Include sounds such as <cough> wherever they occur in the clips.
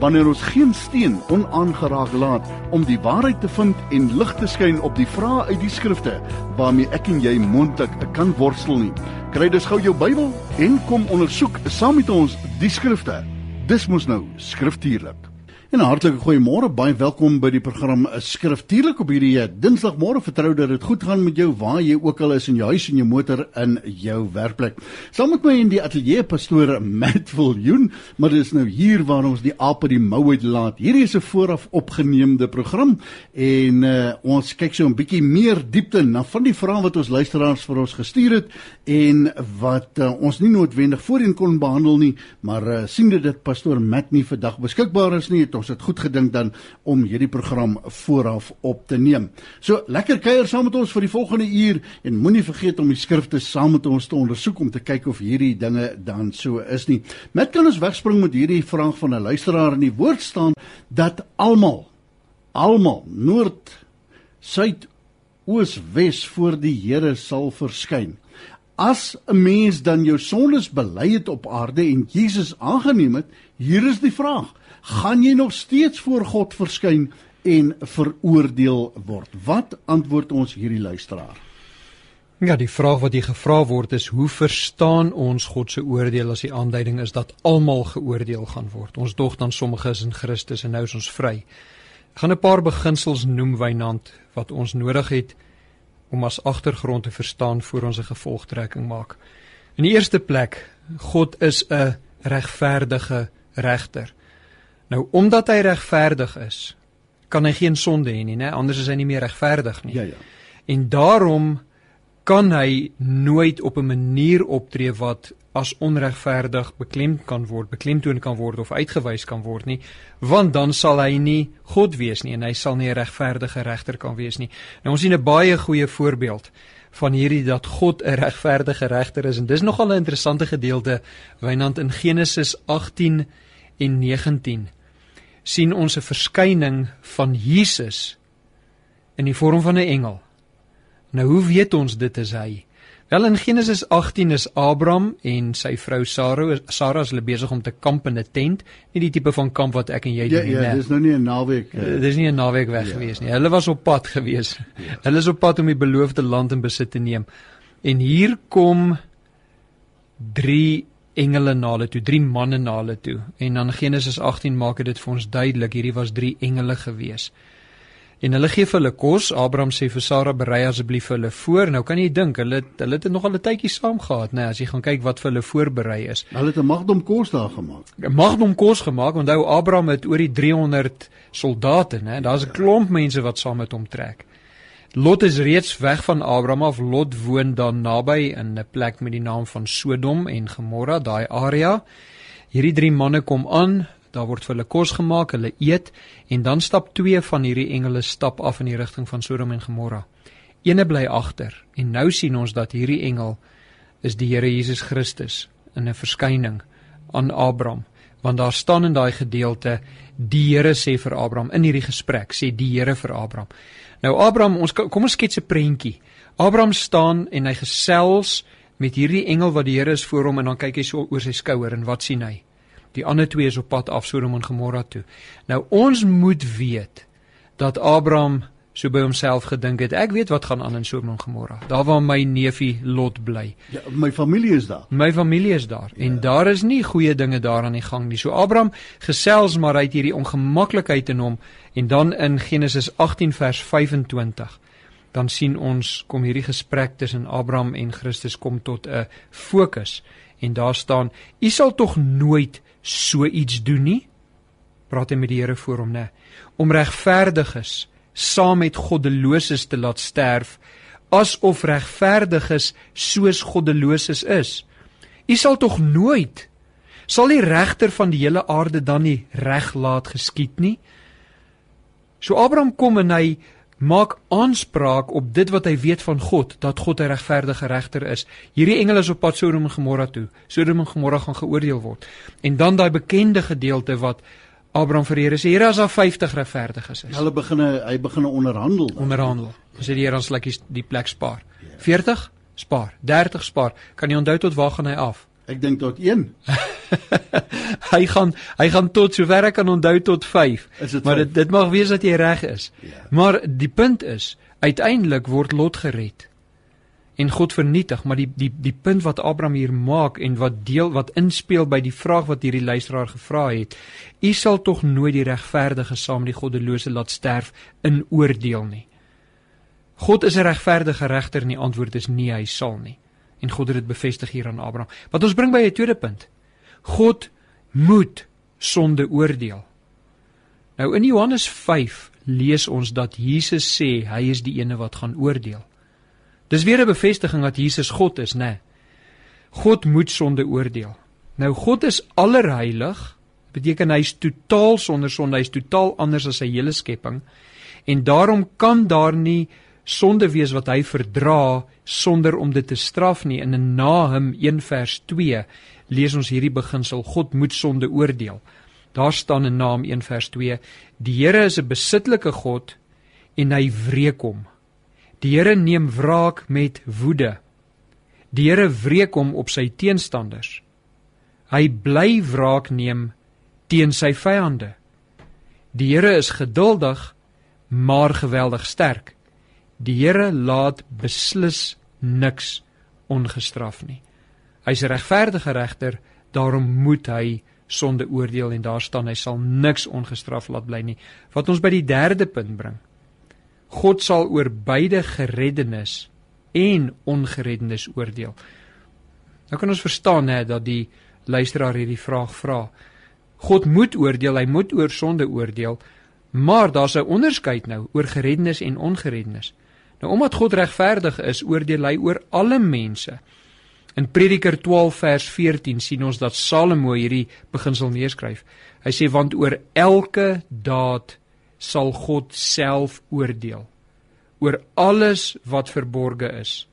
wanneer ons geen steen onaangeraak laat om die waarheid te vind en lig te skyn op die vrae uit die skrifte waarmee ek en jy moontlik kan worstel nie. Kry dus gou jou Bybel en kom ondersoek saam met ons die skrifte. Dis mos nou skriftuurlik. En 'n hartlike goeiemôre, baie welkom by die program Skriftuurlik op hierdie eh, Dinsdagmôre. Vertrou dat dit goed gaan met jou waar jy ook al is in jou huis en jou motor in jou werkplek. Saam met my in die ateljee pastoor Matt Viljoen, maar dit is nou hier waar ons die aap uit die mou uit laat. Hierdie is 'n vooraf opgeneemde program en uh, ons kyk so 'n bietjie meer diepte na van die vrae wat ons luisteraars vir ons gestuur het en wat uh, ons nie noodwendig voorheen kon behandel nie, maar uh, sien dit dat pastoor Matt nie vandag beskikbaar is nie. Het ons het goed gedink dan om hierdie program vooraf op te neem. So lekker kuier saam met ons vir die volgende uur en moenie vergeet om die skrifte saam met ons te ondersoek om te kyk of hierdie dinge dan so is nie. Met kan ons wegspring met hierdie vraag van 'n luisteraar in die woord staan dat almal almal noord suid oos wes voor die Here sal verskyn. As 'n mens dan jou sondes bely het op aarde en Jesus aangeneem het, hier is die vraag: gaan jy nog steeds voor God verskyn en veroordeel word? Wat antwoord ons hierdie luisteraar? Ja, die vraag wat hier gevra word is hoe verstaan ons God se oordeel as die aanduiding is dat almal geoordeel gaan word. Ons dog dan sommige is in Christus en nou is ons vry. Ek gaan 'n paar beginsels noem wynand wat ons nodig het om as agtergrond te verstaan voor ons 'n gevolgtrekking maak. In die eerste plek, God is 'n regverdige regter. Nou omdat hy regverdig is, kan hy geen sonde hê nie, né? Anders is hy nie meer regverdig nie. Ja ja. En daarom kan hy nooit op 'n manier optree wat as onregverdig beklem kan word, beklemtoon kan word of uitgewys kan word nie, want dan sal hy nie God wees nie en hy sal nie 'n regverdige regter kan wees nie. Nou ons sien 'n baie goeie voorbeeld van hierdie dat God 'n regverdige regter is en dis nogal 'n interessante gedeelte wynand in Genesis 18 en 19 sien ons 'n verskyning van Jesus in die vorm van 'n engel. Nou hoe weet ons dit is hy? Wel in Genesis 18 is Abraham en sy vrou Sara Sara is hulle besig om te kamp in 'n tent, nie die tipe van kamp wat ek en jy ja, doen nie. Ja, dis nou nie 'n naweek. Uh, dis nie 'n naweek weg ja. gewees nie. Hulle was op pad <laughs> gewees. Ja. Hulle is op pad om die beloofde land in besit te neem. En hier kom 3 engele na hulle toe, drie manne na hulle toe. En dan Genesis 18 maak dit vir ons duidelik, hierdie was drie engele gewees. En hulle gee vir hulle kos. Abraham sê vir Sara, "Berei asseblief vir hulle voor." Nou kan jy dink, hulle hulle het nog al 'n tydjie saam gehad, né, nee, as jy gaan kyk wat vir hulle voorberei is. Hulle het 'n magdom kos daar gemaak. 'n Magdom kos gemaak. Onthou Abraham het oor die 300 soldate, né? Daar's 'n klomp mense wat saam met hom trek. Lot is reeds weg van Abraham af. Lot woon dan naby in 'n plek met die naam van Sodom en Gomorra, daai area. Hierdie drie manne kom aan, daar word vir hulle kos gemaak, hulle eet en dan stap twee van hierdie engele stap af in die rigting van Sodom en Gomorra. Eene bly agter en nou sien ons dat hierdie engel is die Here Jesus Christus in 'n verskyning aan Abraham want daar staan in daai gedeelte die Here sê vir Abraham in hierdie gesprek sê die Here vir Abraham Nou Abraham, ons kom ons skets 'n prentjie. Abraham staan en hy gesels met hierdie engel wat die Here is voor hom en dan kyk hy so oor sy skouer en wat sien hy? Die ander twee is op pad af Sodom en Gomorra toe. Nou ons moet weet dat Abraham so by homself gedink het. Ek weet wat gaan aan in Sodom en Gomorra. Daar waar my neefie Lot bly. Ja, my familie is daar. My familie is daar ja. en daar is nie goeie dinge daar aan die gang nie. So Abraham gesels maar uit hierdie ongemaklikheid in hom En dan in Genesis 18 vers 25 dan sien ons kom hierdie gesprek tussen Abraham en Christus kom tot 'n fokus en daar staan: "U sal tog nooit so iets doen nie?" Praat hy met die Here voor hom, né? Om regverdiges saam met goddeloses te laat sterf asof regverdiges soos goddeloses is. U sal tog nooit sal die regter van die hele aarde dan nie reg laat geskied nie? So Abraham kom en hy maak aanspraak op dit wat hy weet van God dat God 'n regverdige regter is. Hierdie engele is op pad Sodom en Gomorra toe. Sodom en Gomorra gaan geoordeel word. En dan daai bekende gedeelte wat Abraham vir Here sê, Here as daar 50 regverdiges is. Hulle begin hy begin onderhandel. Onderhandel. Sê die Here ons laat die plek spaar. 40 spaar, 30 spaar. Kan jy onthou tot waar gaan hy af? Ek dink tot 1. <laughs> <laughs> hy gaan hy gaan tot sover ek kan onthou tot 5. Maar dit dit mag wees dat jy reg is. Ja. Maar die punt is, uiteindelik word Lot gered. En God vernietig, maar die die die punt wat Abraham hier maak en wat deel wat inspel by die vraag wat hierdie luisteraar gevra het, u sal tog nooit die regverdige saam met die goddelose laat sterf in oordeel nie. God is 'n regverdige regter en die antwoord is nee, hy sal nie. En God het dit bevestig hier aan Abraham. Wat ons bring by 'n tweede punt. God moet sonde oordeel. Nou in Johannes 5 lees ons dat Jesus sê hy is die ene wat gaan oordeel. Dis weer 'n bevestiging dat Jesus God is, né? Nee. God moet sonde oordeel. Nou God is allerheilig, beteken hy is totaal sonder sonde, hy is totaal anders as sy hele skepping. En daarom kan daar nie sonde wees wat hy verdra sonder om dit te straf nie. In Nahum 1 vers 2 lees ons hierdie beginsel: God moet sonde oordeel. Daar staan in Nahum 1 vers 2: Die Here is 'n besittelike God en hy wreek hom. Die Here neem wraak met woede. Die Here wreek hom op sy teenstanders. Hy bly wraak neem teen sy vyande. Die Here is geduldig, maar geweldig sterk. Die Here laat beslis niks ongestraf nie. Hy's 'n regverdige regter, daarom moet hy sonde oordeel en daar staan hy sal niks ongestraf laat bly nie. Wat ons by die derde punt bring. God sal oor beide gereddenis en ongereddenis oordeel. Nou kan ons verstaan hè dat die luisteraar hierdie vraag vra. God moet oordeel, hy moet oor sonde oordeel, maar daar's 'n onderskeid nou oor gereddenis en ongereddenis. Nou omdat God regverdig is, oordeel hy oor alle mense. In Prediker 12 vers 14 sien ons dat Salomo hierdie beginsel neerskryf. Hy sê want oor elke daad sal God self oordeel. Oor alles wat verborge is.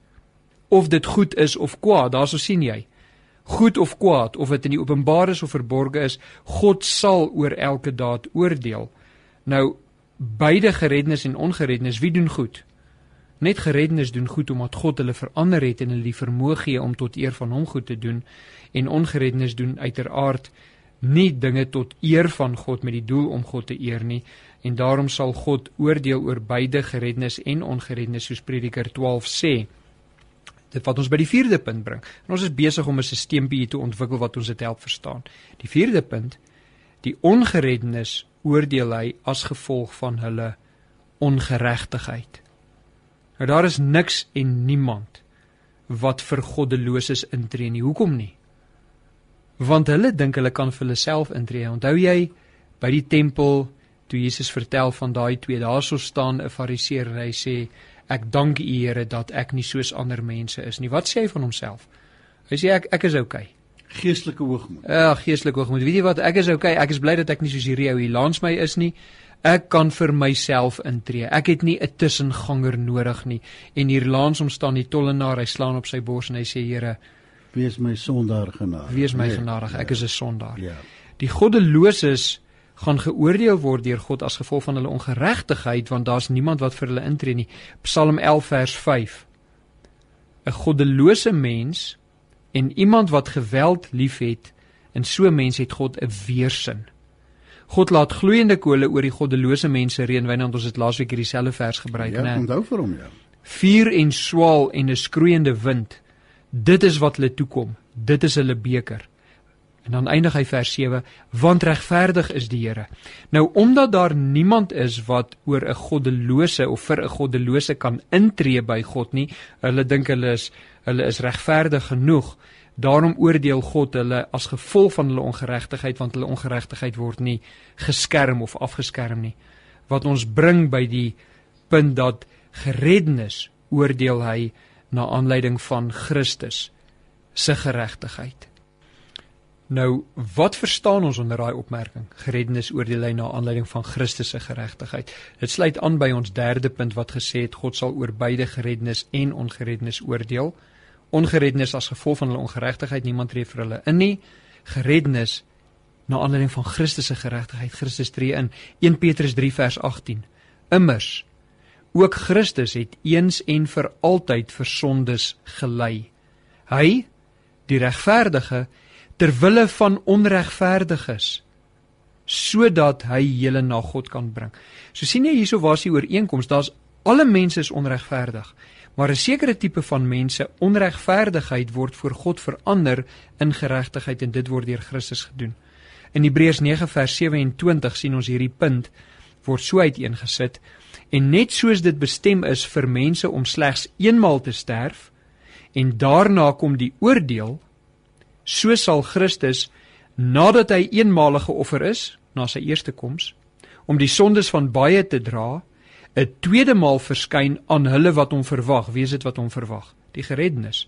Of dit goed is of kwaad, daarso sien jy. Goed of kwaad, of dit in die openbaar is of verborge is, God sal oor elke daad oordeel. Nou beide gerednis en ongerednis, wie doen goed? Net gereddenes doen goed omdat God hulle verander het en hulle die vermoë gee om tot eer van hom goed te doen en ongereddenes doen uiteraard nie dinge tot eer van God met die doel om God te eer nie en daarom sal God oordeel oor beide gereddenes en ongereddenes soos Prediker 12 sê. Dit wat ons by die 4de punt bring. En ons is besig om 'n stelsel te ontwikkel wat ons dit help verstaan. Die 4de punt, die ongereddenes oordeel hy as gevolg van hulle ongeregtigheid. Nou daar is niks en niemand wat vir goddeloses intree nie. Hoekom nie? Want hulle dink hulle kan vir hulle self intree. Onthou jy by die tempel toe Jesus vertel van daai twee, daarso staan 'n Fariseer en hy sê ek dank U Here dat ek nie soos ander mense is nie. Wat sê hy van homself? Hy sê ek ek is oukei. Okay. Geestelike hoogmoed. Ja, geestelike hoogmoed. Weet jy wat? Ek is oukei. Okay. Ek is bly dat ek nie soos hierdie ou hier langs my is nie. Ek kan vir myself intree. Ek het nie 'n tussenganger nodig nie. En hier langs hom staan die tollenaar. Hy slaan op sy bors en hy sê: "Here, wees my sondaar genadig." Wees my nee, genadig. Ek ja, is 'n sondaar. Ja. Die goddeloses gaan geoordeel word deur God as gevolg van hulle ongeregtigheid want daar's niemand wat vir hulle intree nie. Psalm 11 vers 5. 'n Goddelose mens en iemand wat geweld liefhet, en so 'n mens het God 'n weersin. God laat gloeiende kole oor die goddelose mense reën, want ons het laasweek hierdie selfe vers gebruik, ja, né? Ja, onthou vir hom ja. Vuur en swaal en 'n skroeiende wind. Dit is wat hulle toekom. Dit is hulle beker. En dan eindig hy vers 7: Want regverdig is die Here. Nou omdat daar niemand is wat oor 'n goddelose of vir 'n goddelose kan intree by God nie, hulle dink hulle is hulle is regverdig genoeg. Daarom oordeel God hulle as gevolg van hulle ongeregtigheid want hulle ongeregtigheid word nie geskerm of afgeskerm nie. Wat ons bring by die punt dat gerednis oordeel hy na aanleiding van Christus se geregtigheid. Nou, wat verstaan ons onder daai opmerking? Gereddenis oordeel hy na aanleiding van Christus se geregtigheid. Dit sluit aan by ons derde punt wat gesê het God sal oor beide gereddenis en ongereddenis oordeel. Ongereddenis as gevolg van hulle ongeregtigheid, niemand tree vir hulle in nie. Gereddenis na aanleiding van Christus se geregtigheid. Christus tree in 1 Petrus 3 vers 18. Immers ook Christus het eens en vir altyd vir sondes gely. Hy, die regverdige, ter wille van onregverdiges sodat hy julle na God kan bring. So sien jy hierso waar is die ooreenkoms? Daar's alle mense is onregverdig, maar 'n sekere tipe van mense onregverdigheid word voor God verander in geregtigheid en dit word deur Christus gedoen. In Hebreërs 9 vers 27 sien ons hierdie punt word so uiteengesit en net soos dit bestem is vir mense om slegs eenmaal te sterf en daarna kom die oordeel so sal Christus nadat hy eenmalige offer is na sy eerste koms om die sondes van baie te dra 'n tweede maal verskyn aan hulle wat hom verwag wie is dit wat hom verwag die gereddenis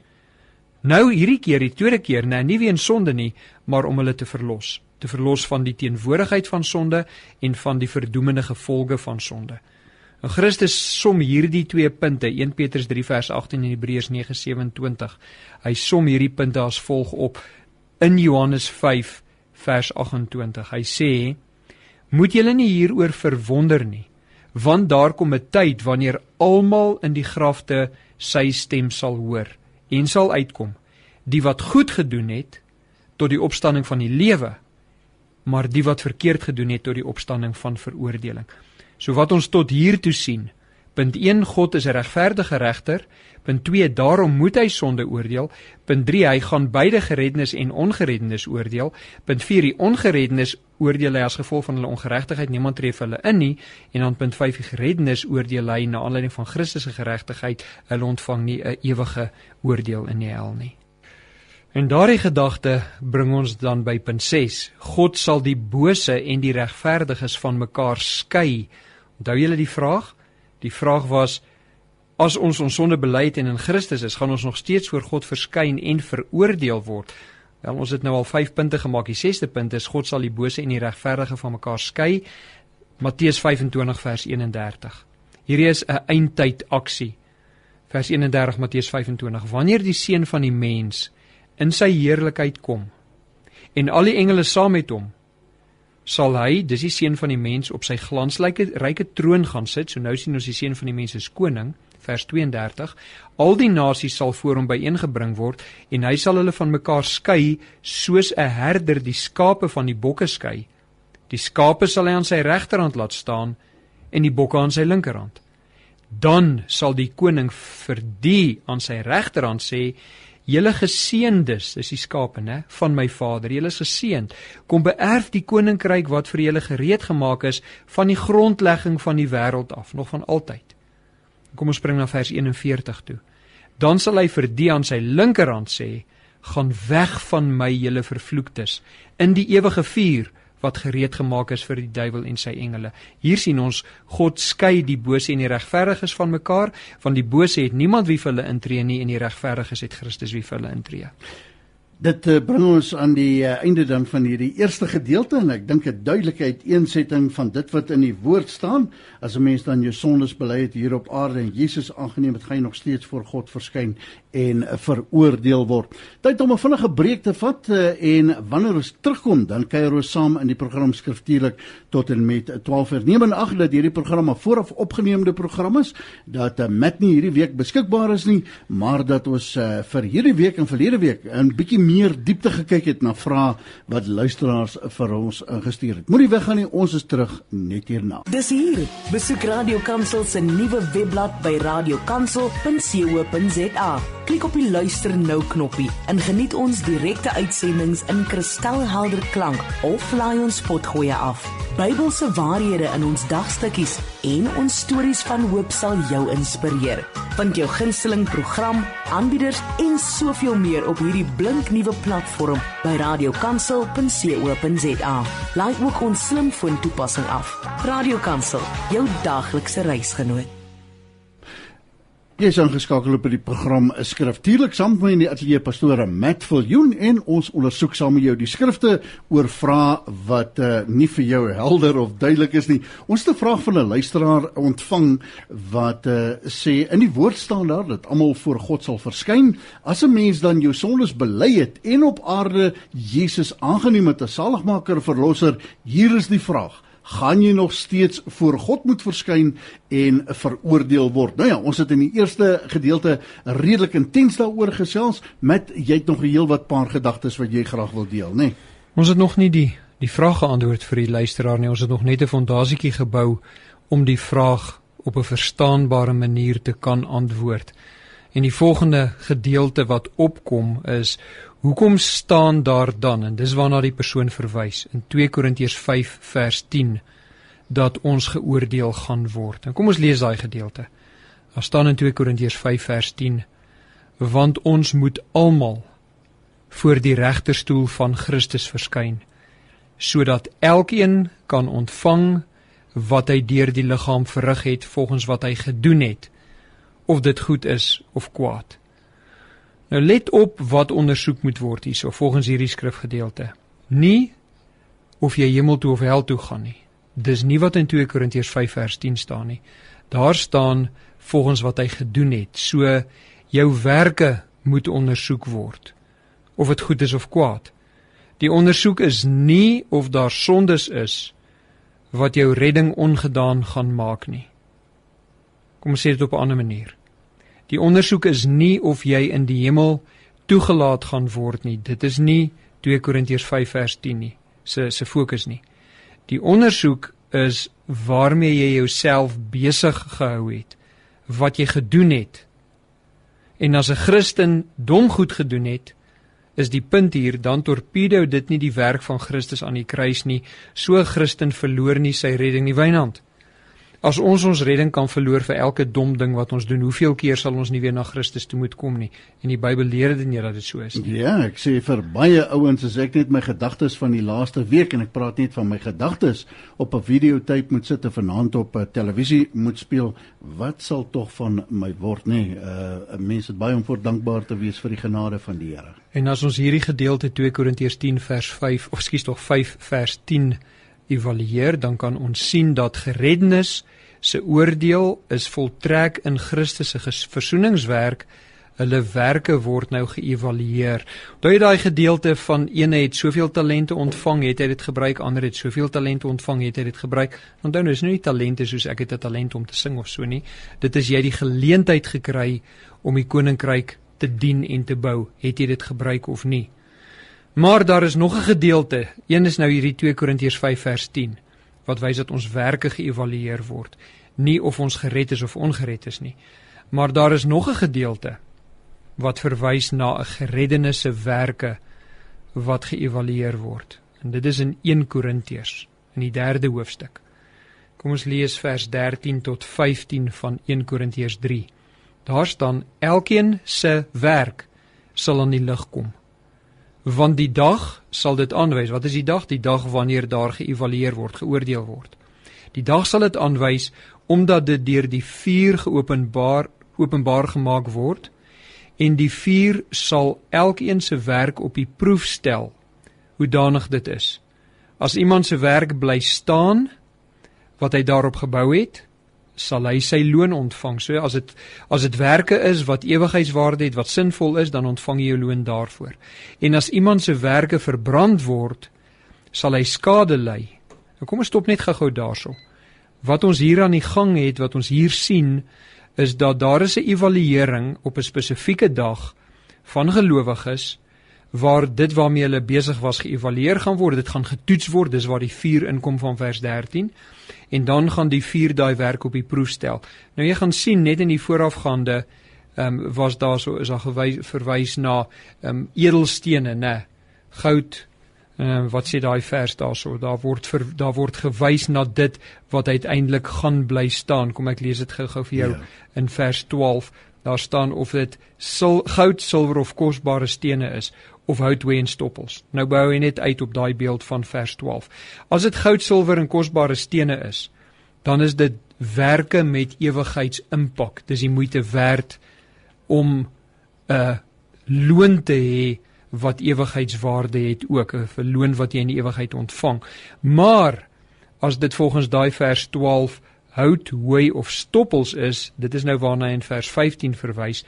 nou hierdie keer die tweede keer nou nie wie in sonde nie maar om hulle te verlos te verlos van die teenwoordigheid van sonde en van die verdoemende gevolge van sonde. En Christus som hierdie twee punte 1 Petrus 3 vers 18 en Hebreërs 9:27. Hy som hierdie punte as volg op in Johannes 5 vers 28. Hy sê: "Moet julle nie hieroor verwonder nie, want daar kom 'n tyd wanneer almal in die grafte sy stem sal hoor en sal uitkom, die wat goed gedoen het tot die opstanding van die lewe." maar die wat verkeerd gedoen het tot die opstanding van veroordeling. So wat ons tot hier toe sien. Punt 1 God is 'n regverdige regter. Punt 2 daarom moet hy sonde oordeel. Punt 3 hy gaan beide gereddenis en ongereddenis oordeel. Punt 4 die ongereddenis oordeel hy as gevolg van hulle ongeregtigheid. Niemand vir hulle in nie. En dan punt 5 die gereddenis oordeel hy na aanleiding van Christus se geregtigheid. Hulle ontvang nie 'n ewige oordeel in die hel nie. En daardie gedagte bring ons dan by punt 6. God sal die bose en die regverdiges van mekaar skei. Onthou julle die vraag? Die vraag was as ons ons sonde bely het en in Christus is, gaan ons nog steeds voor God verskyn en veroordeel word. Wel ons het nou al 5 punte gemaak. Die 6ste punt is God sal die bose en die regverdige van mekaar skei. Matteus 25 vers 31. Hierdie is 'n eindtyd aksie. Vers 31 Matteus 25. Wanneer die seun van die mens in sy heerlikheid kom en al die engele saam met hom sal hy dis die seun van die mens op sy glansryke ryke troon gaan sit. So nou sien ons die seun van die mens is koning vers 32 al die nasies sal voor hom byeengebring word en hy sal hulle van mekaar skei soos 'n herder die skape van die bokke skei. Die skape sal hy aan sy regterhand laat staan en die bokke aan sy linkerhand. Dan sal die koning vir die aan sy regterhand sê Julle geseëndes, is die skape, né, van my Vader. Julle is geseënd. Kom beerf die koninkryk wat vir julle gereed gemaak is van die grondlegging van die wêreld af, nog van altyd. Kom ons spring na vers 41 toe. Dan sal hy vir die aan sy linkerhand sê: "Gaan weg van my, julle vervloektes, in die ewige vuur." Wat gereed gemaak is vir die duiwel en sy engele. Hier sien ons God skei die bose en die regverdiges van mekaar, want die bose het niemand wie vir hulle intree nie en die regverdiges het Christus wie vir hulle intree. Dit uh, bring ons aan die uh, einde dan van hierdie eerste gedeelte en ek dink 'n duidelike uiteensetting van dit wat in die woord staan. As 'n mens dan jou sondes bely het hier op aarde en Jesus aangeneem het, gaan jy nog steeds voor God verskyn en uh, veroordeel word. Tyd om 'n vinnige breek te vat uh, en wanneer ons terugkom, dan kuier ons saam in die program skriftuurlik tot en met 12:00. Neem in ag dat hierdie programme vooraf opgeneemde programme is, dat uh, met nie hierdie week beskikbaar is nie, maar dat ons uh, vir hierdie week en verlede week 'n bietjie meer diepte gekyk het na vrae wat luisteraars vir ons ingestuur het. Moenie weggaan nie, ons is terug net hierna. Dis hier. Besoek Radio Kansel se nuwe webblad by radiokansel.co.za. Klik op die luister nou knoppie en geniet ons direkte uitsendings in kristalhelder klank of laai ons potgoeie af. Bybelse waarhede in ons dagstukkies en ons stories van hoop sal jou inspireer. Vind jou gunsteling program, aanbieders en soveel meer op hierdie blinknuwe platform by radiokansel.co.za. Laai ook ons slimfoon toepassing af. Radio Kansel, jou daglikse reisgenoot. Jy is aangeskakel op die program Skriftuurlik saam met my in die ateljee pastoor Matt Viljoen en ons ondersoek saam met jou die skrifte oor vrae wat uh, nie vir jou helder of duidelik is nie. Ons het 'n vraag van 'n luisteraar ontvang wat uh, sê in die woord staan daar dat almal voor God sal verskyn. As 'n mens dan jou sondes bely het en op aarde Jesus aangeneem het as saligmaker verlosser, hier is die vraag: gaan jy nog steeds voor God moet verskyn en veroordeel word. Nou ja, ons het in die eerste gedeelte redelik intens daaroor gesels met jy het nog 'n heel wat paar gedagtes wat jy graag wil deel, nê? Nee? Ons het nog nie die die vraag geantwoord vir die luisteraar nie. Ons het nog net 'n fondasietjie gebou om die vraag op 'n verstaanbare manier te kan antwoord. En die volgende gedeelte wat opkom is Hoekom staan daar dan en dis waarna die persoon verwys in 2 Korintiërs 5 vers 10 dat ons geoordeel gaan word. En kom ons lees daai gedeelte. Daar staan in 2 Korintiërs 5 vers 10 want ons moet almal voor die regterstoel van Christus verskyn sodat elkeen kan ontvang wat hy deur die liggaam verrig het volgens wat hy gedoen het of dit goed is of kwaad. Nou let op wat ondersoek moet word hierso volgens hierdie skrifgedeelte. Nie of jy hemel toe of hel toe gaan nie. Dis nie wat in 2 Korintiërs 5 vers 10 staan nie. Daar staan volgens wat hy gedoen het. So jou werke moet ondersoek word of dit goed is of kwaad. Die ondersoek is nie of daar sondes is wat jou redding ongedaan gaan maak nie. Kom ons sê dit op 'n ander manier. Die ondersoek is nie of jy in die hemel toegelaat gaan word nie. Dit is nie 2 Korintiërs 5 vers 10 nie. Se se fokus nie. Die ondersoek is waarmee jy jouself besig gehou het. Wat jy gedoen het. En as 'n Christen dom goed gedoen het, is die punt hier dan torpedo dit nie die werk van Christus aan die kruis nie. So 'n Christen verloor nie sy redding nie, Wynand. As ons ons redding kan verloor vir elke dom ding wat ons doen, hoeveel keer sal ons nie weer na Christus toe moet kom nie? En die Bybel leer dit nie dat dit so is nie. Ja, ek sê vir baie ouens as ek net my gedagtes van die laaste week en ek praat net van my gedagtes op 'n videotape moet sit en vanaand op 'n televisie moet speel, wat sal tog van my word nê? Uh mense het baie om voor dankbaar te wees vir die genade van die Here. En as ons hierdie gedeelte 2 Korintiërs 10 vers 5 of skus tog 5 vers 10 evalueer, dan kan ons sien dat gereddenis se oordeel is voltrek in Christus se versoeningswerk. Hulle werke word nou geëvalueer. Onthou jy daai gedeelte van een het soveel talente ontvang, het hy dit gebruik, ander het soveel talente ontvang, het hy dit gebruik. Onthou nou is nie talente soos ek het 'n talent om te sing of so nie. Dit is jy die geleentheid gekry om die koninkryk te dien en te bou. Het jy dit gebruik of nie? Maar daar is nog 'n gedeelte. Een is nou hierdie 2 Korintiërs 5 vers 10 wat wys dat ons werke geëvalueer word, nie of ons gered is of ongered is nie. Maar daar is nog 'n gedeelte wat verwys na 'n gereddenisse werke wat geëvalueer word. En dit is in 1 Korintiërs in die 3de hoofstuk. Kom ons lees vers 13 tot 15 van 1 Korintiërs 3. Daar staan elkeen se werk sal aan die lig kom want die dag sal dit aanwys. Wat is die dag? Die dag wanneer daar geëvalueer word, geoordeel word. Die dag sal dit aanwys omdat dit deur die vuur geopenbaar openbaar gemaak word en die vuur sal elkeen se werk op die proef stel hoe danig dit is. As iemand se werk bly staan wat hy daarop gebou het, sal hy sy loon ontvang. So as dit as dit werke is wat ewigheidswaarde het, wat sinvol is, dan ontvang jy jou loon daarvoor. En as iemand se werke verbrand word, sal hy skade ly. Nou kom ons stop net gou-gou daarso. Wat ons hier aan die gang het, wat ons hier sien, is dat daar is 'n evaluering op 'n spesifieke dag van gelowiges waar dit waarmee hulle besig was geëvalueer gaan word, dit gaan getoets word, dis waar die vuur inkom van vers 13 en dan gaan die vuur daai werk op die proef stel. Nou jy gaan sien net in die voorafgaande ehm um, was daar so is daar gewys verwys na ehm um, edelstene, nê. Goud ehm um, wat sê daai vers daarso? Daar word ver, daar word gewys na dit wat uiteindelik gaan bly staan. Kom ek lees dit gou-gou vir jou ja. in vers 12. Daar staan of dit sil, goud, silwer of kosbare stene is of houtwee en stoppels. Nou bou hy net uit op daai beeld van vers 12. As dit goud, silwer en kosbare stene is, dan is dit werke met ewigheidsimpak. Dis die moeite werd om 'n uh, loon te hê wat ewigheidswaarde het ook 'n verloon wat jy in die ewigheid ontvang. Maar as dit volgens daai vers 12 hout, hooi of stoppels is, dit is nou waarna in vers 15 verwys,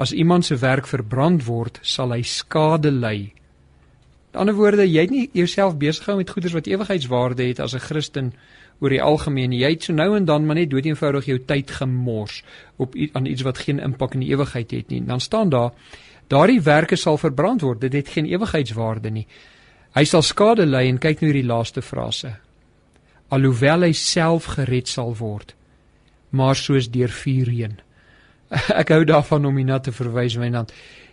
as iemand se werk verbrand word, sal hy skade ly. In ander woorde, jy het nie jouself besig gehou met goederes wat ewigheidswaarde het as 'n Christen oor die algemeen. Jy het so nou en dan maar net dood eenvoudig jou tyd gemors op aan iets wat geen impak in die ewigheid het nie. Dan staan daar Daardie werke sal verbrand word. Dit het geen ewigheidswaarde nie. Hy sal skade ly en kyk nou hierdie laaste frase. Alhoewel hy self gered sal word, maar soos deur vuur heen. <laughs> Ek hou daarvan om hierna te verwys wynand.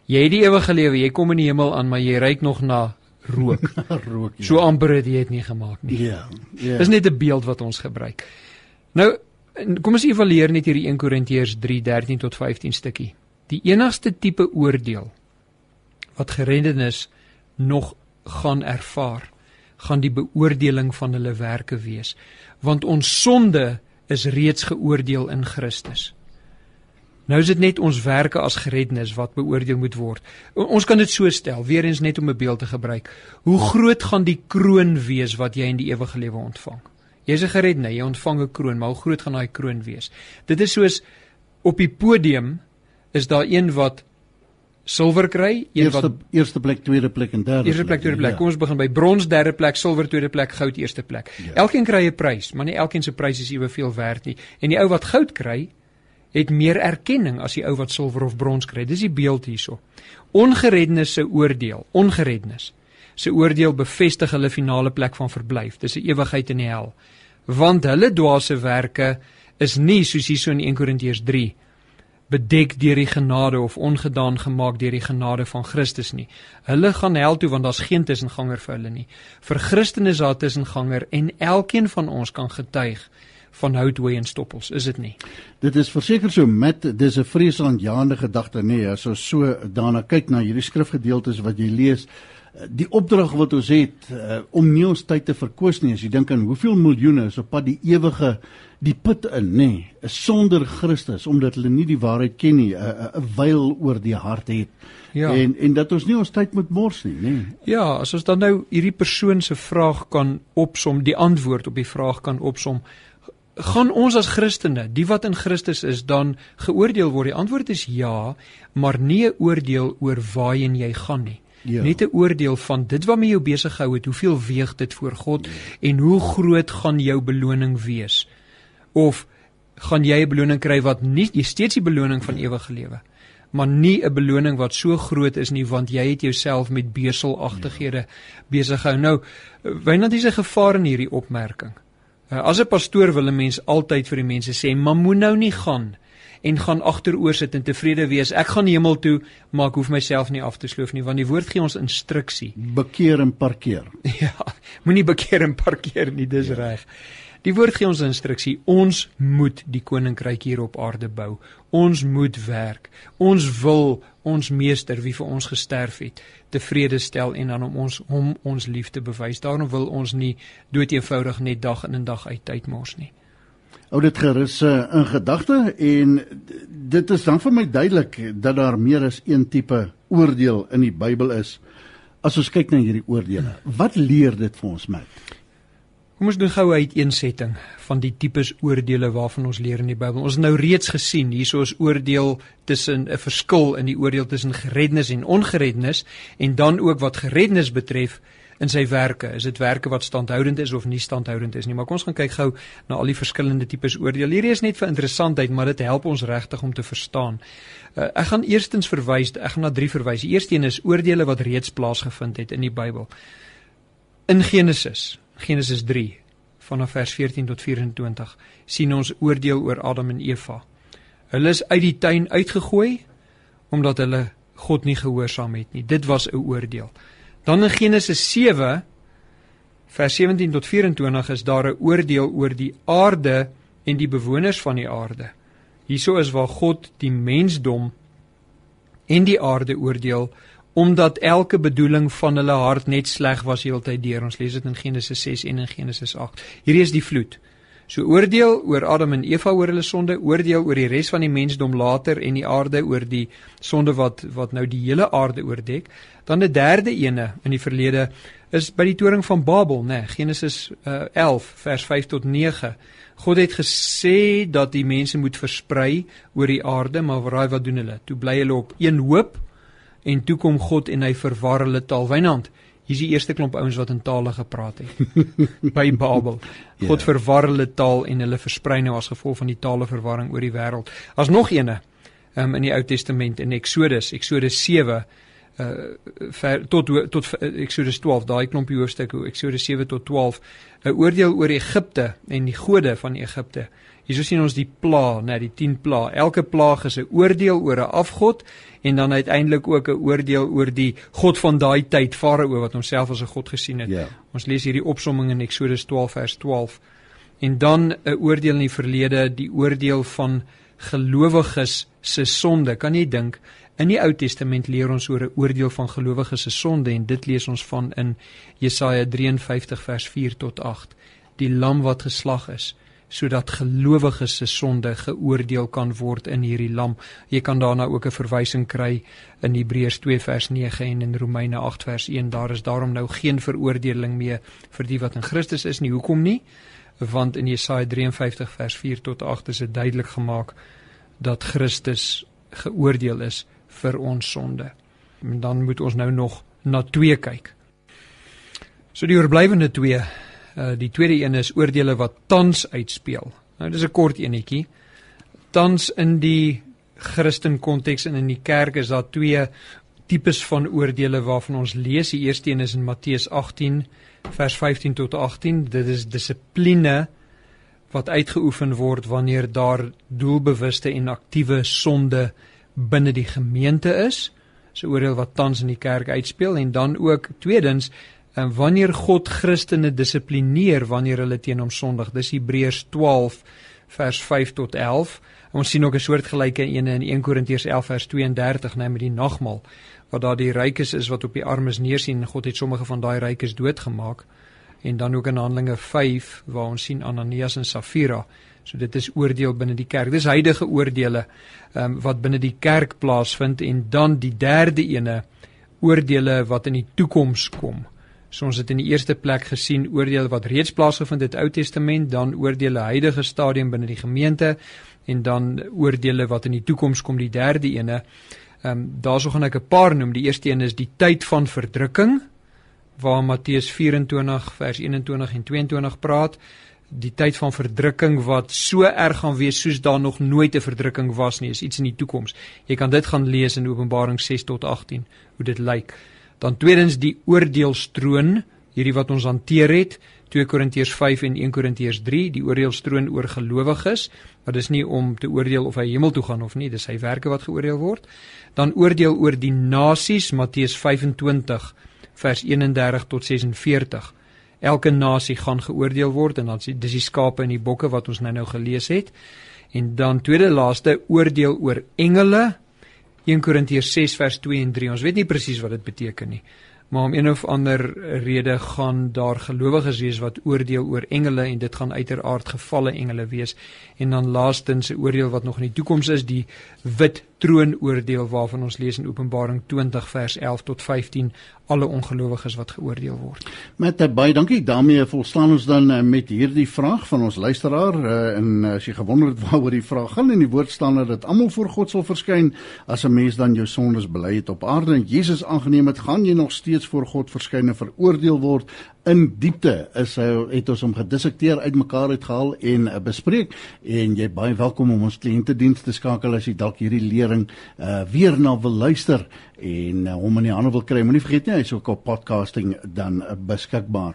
Jy het die ewige lewe, jy kom in die hemel aan, maar jy ruik nog na rook. <laughs> rook. Ja. So amper het jy dit nie gemaak nie. Ja. Ja. Dis net 'n beeld wat ons gebruik. Nou kom ons evalueer net hierdie 1 Korintiërs 3:13 tot 15 stukkie. Die enigste tipe oordeel wat gereddenes nog gaan ervaar, gaan die beoordeling van hulle werke wees, want ons sonde is reeds geoordeel in Christus. Nou is dit net ons werke as gereddenes wat beoordeel moet word. Ons kan dit so stel, weer eens net om 'n beeld te gebruik. Hoe groot gaan die kroon wees wat jy in die ewige lewe ontvang? Jy's 'n gereddene, jy ontvang 'n kroon, maar hoe groot gaan daai kroon wees? Dit is soos op die podium is daar een wat silwer kry, een eerste, wat eerste plek, tweede plek en derde eerste plek, tweede plek. Ja. Kom ons begin by brons, derde plek, silwer, tweede plek, goud, eerste plek. Ja. Elkeen kry 'n prys, maar nie elkeen se prys is eweveel werd nie. En die ou wat goud kry, het meer erkenning as die ou wat silwer of brons kry. Dis die beeld hierso. Ongereddenes se oordeel, ongereddenes se oordeel bevestig hulle finale plek van verblyf. Dis 'n ewigheid in die hel. Want hulle dwaase werke is nie soos hierso in 1 Korintiërs 3 bedek deur die genade of ongedaan gemaak deur die genade van Christus nie. Hulle gaan hel toe want daar's geen tussenganger vir hulle nie. Vir Christene is daar tussenganger en elkeen van ons kan getuig van houtwy en stoppels, is dit nie? Dit is verseker so met dis 'n vreesaanjaende gedagte nê, nee, as ons so daarna kyk na hierdie skrifgedeeltes wat jy lees, die opdrag wat ons het uh, om nie ons tyd te verkoos nie as jy dink aan hoeveel miljoene is op pad die ewige die put in nê nee, sonder Christus omdat hulle nie die waarheid ken nie 'n wyl oor die hart het Ja. en en dat ons nie ons tyd moet mors nie nê nee. Ja, as ons dan nou hierdie persoon se vraag kan opsom, die antwoord op die vraag kan opsom, gaan ons as Christene, die wat in Christus is, dan geoordeel word? Die antwoord is ja, maar nie 'n oordeel oor waarheen jy gaan nie. Ja. Net 'n oordeel van dit waarmee jy besig gehou het, hoeveel weeg dit voor God ja. en hoe groot gaan jou beloning wees? Of gaan jy 'n beloning kry wat nie jy steeds die beloning van ewige lewe maar nie 'n beloning wat so groot is nie want jy het jouself met beselagtighede ja. besig gehou. Nou, wynand is 'n gevaar in hierdie opmerking. Uh, as 'n pastoor wil 'n mens altyd vir die mense sê, "Maar moet nou nie gaan en gaan agteroor sit en tevrede wees. Ek gaan hemel toe, maar ek hoef myself nie af te sloof nie want die woord gee ons instruksie. <laughs> bekeer en parkeer Ja, moenie bekeer en parkeer nie, dis ja. reg. Die woord gee ons instruksie. Ons moet die koninkryk hier op aarde bou. Ons moet werk. Ons wil ons meester wie vir ons gesterf het, tevrede stel en dan om ons hom ons liefde bewys. Daarom wil ons nie doeteenvoudig net dag in en dag uit tyd mors nie. Hou dit gerus in gedagte en dit is dan vir my duidelik dat daar meer as een tipe oordeel in die Bybel is. As ons kyk na hierdie oordeele, wat leer dit vir ons met? Kom ons doen gou 'n uiteensetting van die tipes oordeele waarvan ons leer in die Bybel. Ons het nou reeds gesien hierso is oordeel tussen 'n verskil in die oordeel tussen gereddenes en ongereddenes en dan ook wat gereddenes betref in sy werke. Is dit werke wat standhoudend is of nie standhoudend is nie? Maar kom ons gaan kyk gou na al die verskillende tipes oordeel. Hierdie is net vir interessantheid, maar dit help ons regtig om te verstaan. Uh, ek gaan eerstens verwys, ek gaan na drie verwys. Die eerste een is oordeele wat reeds plaasgevind het in die Bybel. In Genesis Genesis 3 vanaf vers 14 tot 24 sien ons oordeel oor Adam en Eva. Hulle is uit die tuin uitgegooi omdat hulle God nie gehoorsaam het nie. Dit was 'n oordeel. Dan in Genesis 7 vers 17 tot 24 is daar 'n oordeel oor die aarde en die bewoners van die aarde. Hieso is waar God die mensdom en die aarde oordeel omdat elke bedoeling van hulle hart net sleg was heeltyd deur. Ons lees dit in Genesis 6 en in Genesis 8. Hierdie is die vloed. So oordeel oor Adam en Eva oor hulle sonde, oordeel oor die res van die mensdom later en die aarde oor die sonde wat wat nou die hele aarde oordek. Dan 'n derde ene in die verlede is by die toring van Babel, né? Nee, Genesis uh, 11 vers 5 tot 9. God het gesê dat die mense moet versprei oor die aarde, maar raai wat doen hulle? Toe bly hulle op een hoop en toe kom God en hy verwar hulle taal. Wynand, hier's die eerste klomp ouens wat in tale gepraat het <laughs> by Babel. God yeah. Ja. verwar hulle taal en hulle versprei nou as gevolg van die taleverwarring oor die wêreld. As nog eene um, in die Ou Testament in Exodus, Exodus 7 uh ver, tot tot Exodus 12 daai klompie hoofstukke Exodus 7 tot 12 'n oordeel oor Egipte en die gode van Egipte. Hierso sien ons die pla, net die 10 pla. Elke plaag is 'n oordeel oor 'n afgod en dan uiteindelik ook 'n oordeel oor die god van daai tyd, Farao wat homself as 'n god gesien het. Ja. Ons lees hierdie opsomming in Eksodus 12 vers 12. En dan 'n oordeel in die verlede, die oordeel van gelowiges se sonde. Kan jy dink in die Ou Testament leer ons oor 'n oordeel van gelowiges se sonde en dit lees ons van in Jesaja 53 vers 4 tot 8. Die lam wat geslag is sodat gelowiges se sonde geoordeel kan word in hierdie lam. Jy kan daarna ook 'n verwysing kry in Hebreërs 2 vers 9 en in Romeine 8 vers 1. Daar is daarom nou geen veroordeling meer vir die wat in Christus is nie. Hoekom nie? Want in Jesaja 53 vers 4 tot 8 is dit duidelik gemaak dat Christus geoordeel is vir ons sonde. En dan moet ons nou nog na 2 kyk. So die oorblywende 2 Uh die tweede een is oordeele wat tans uitspeel. Nou dis 'n kort enetjie. Tans in die Christen konteks en in die kerk is daar twee tipes van oordeele waarvan ons lees. Die eerste een is in Matteus 18 vers 15 tot 18. Dit is dissipline wat uitgeoefen word wanneer daar doelbewuste en aktiewe sonde binne die gemeente is. So oordeel wat tans in die kerk uitspeel en dan ook tweedens en wanneer God Christene dissiplineer wanneer hulle teen hom sondig. Dis Hebreërs 12 vers 5 tot 11. En ons sien ook 'n soortgelyke ene in 1 Korintiërs 11 vers 32 net met die nagmaal waar daar die rykes is wat op die armes neersien en God het sommige van daai rykes doodgemaak. En dan ook in Handelinge 5 waar ons sien Ananias en Safira. So dit is oordeel binne die kerk. Dis huidige oordeele ehm um, wat binne die kerk plaasvind en dan die derde ene oordeele wat in die toekoms kom. So ons het in die eerste plek gesien oordeele wat reeds plaasgevind het in die Ou Testament, dan oordeele huidige stadium binne die gemeente en dan oordeele wat in die toekoms kom, die derde ene. Ehm um, daarso gaan ek 'n paar noem. Die eerste een is die tyd van verdrukking waar Matteus 24 vers 21 en 22 praat. Die tyd van verdrukking wat so erg gaan wees soos daar nog nooit 'n verdrukking was nie, is iets in die toekoms. Jy kan dit gaan lees in Openbaring 6 tot 18 hoe dit lyk. Dan tweedens die oordeelstroon, hierdie wat ons hanteer het, 2 Korintiërs 5 en 1 Korintiërs 3, die oordeelstroon oor gelowiges, wat is nie om te oordeel of hy hemel toe gaan of nie, dis sy werke wat geoordeel word. Dan oordeel oor die nasies, Matteus 25 vers 31 tot 46. Elke nasie gaan geoordeel word en dan dis die skape en die bokke wat ons nou-nou gelees het. En dan tweede laaste oordeel oor engele, 1 Korintiërs 6 vers 2 en 3. Ons weet nie presies wat dit beteken nie. Maar om een of ander rede gaan daar gelowiges wees wat oordeel oor engele en dit gaan uiteraard gevalle engele wees. En dan laastens 'n oordeel wat nog in die toekoms is, die wit troonoordeel waarvan ons lees in Openbaring 20 vers 11 tot 15 alle ongelowiges wat geoordeel word. Met baie dankie. daarmee volstaan ons dan uh, met hierdie vraag van ons luisteraar uh, en uh, as jy gewonder het waaroor die vraag gaan in die woord staan dat almal voor God sal verskyn as 'n mens dan jou sondes bely het op aarde en Jesus aangeneem het, gaan jy nog steeds voor God verskyn en veroordeel word in diepte is hy het ons hom gedissekteer uitmekaar uitgehaal en uh, bespreek en jy baie welkom om ons kliëntediens te skakel as jy dalk hierdie lering uh, weer na wil luister en uh, hom in die hande wil kry. Moenie vergeet nie, hy's ook op podcasting dan uh, beskikbaar.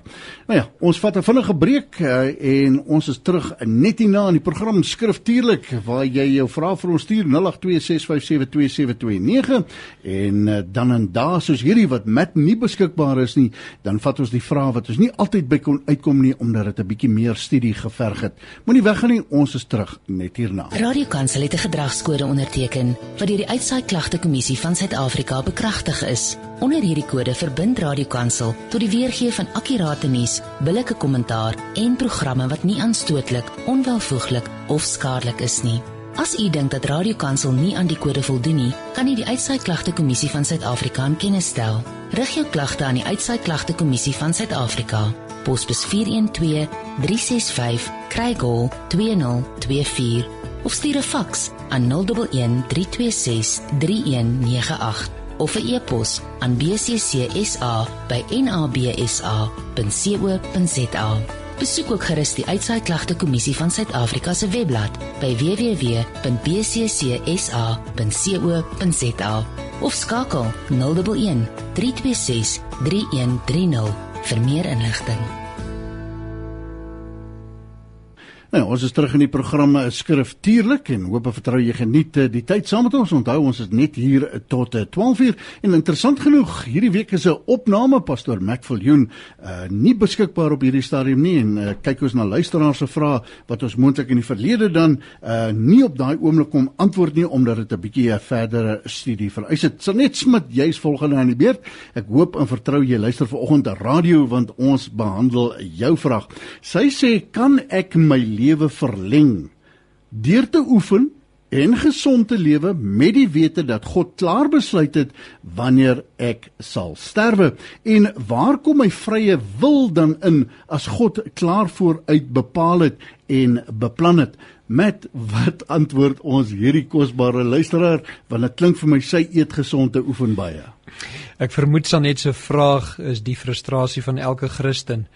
Nou ja, ons vat 'n vinnige breek uh, en ons is terug net hierna in die program skriftuurlik waar jy jou vrae vir ons stuur 0826572729 en uh, dan en daar soos hierdie wat met nie beskikbaar is nie, dan vat ons die vrae wat ons nie altyd by kon uitkom nie omdat dit 'n bietjie meer studie geverg het. Moenie weggaan nie, ons is terug net hierna. Radio Kansel het 'n gedragskode onderteken wat deur die Uitsaai Klagte Kommissie van Suid-Afrika bekragtig is. Onder hierdie kode verbind Radio Kansel tot die weergee van akkurate nuus, billike kommentaar en programme wat nie aanstootlik, onwelvoeglik of skadelik is nie. As u dink dat Radio Kansel nie aan die kode voldoen nie, kan u die Uitsaai Klagte Kommissie van Suid-Afrika in kennis stel. Rig jou klagte aan die Uitsaai Klagte Kommissie van Suid-Afrika. Posbus 412 365 Krygol 2024 of stuur 'n faks aan 011 326 3198 of 'n e-pos aan bccsa@nabsa.co.za. Besoek ook gerus die Uitsaai Klagte Kommissie van Suid-Afrika se webblad by www.bccsa.co.za of skakel 011 326 3130 vir meer inligting. Nou, ons is terug in die programme Skriftuurlik en hoop en vertrou jy geniet eh, die tyd saam met ons. Onthou ons is net hier eh, tot 12:00 eh, en interessant genoeg, hierdie week is 'n opname pastoor Mac Viljoen uh nie beskikbaar op hierdie stadium nie en uh, kyk ons na luisteraars se vrae wat ons moontlik in die verlede dan uh nie op daai oomblik kom antwoord nie omdat dit 'n bietjie 'n verdere studie vereis het. Sanet Smit, jy's volgende aan die beurt. Ek hoop en vertrou jy luister vanoggend radio want ons behandel jou vraag. Sy sê, "Kan ek my lewe verleng deur te oefen en gesond te lewe met die wete dat God klaar besluit het wanneer ek sal sterwe. En waar kom my vrye wil dan in as God klaar vooruit bepaal het en beplan het? Met wat <laughs> antwoord ons hierdie kosbare luisteraar want dit klink vir my sy eet gesond te oefen baie. Ek vermoed sanet se vraag is die frustrasie van elke Christen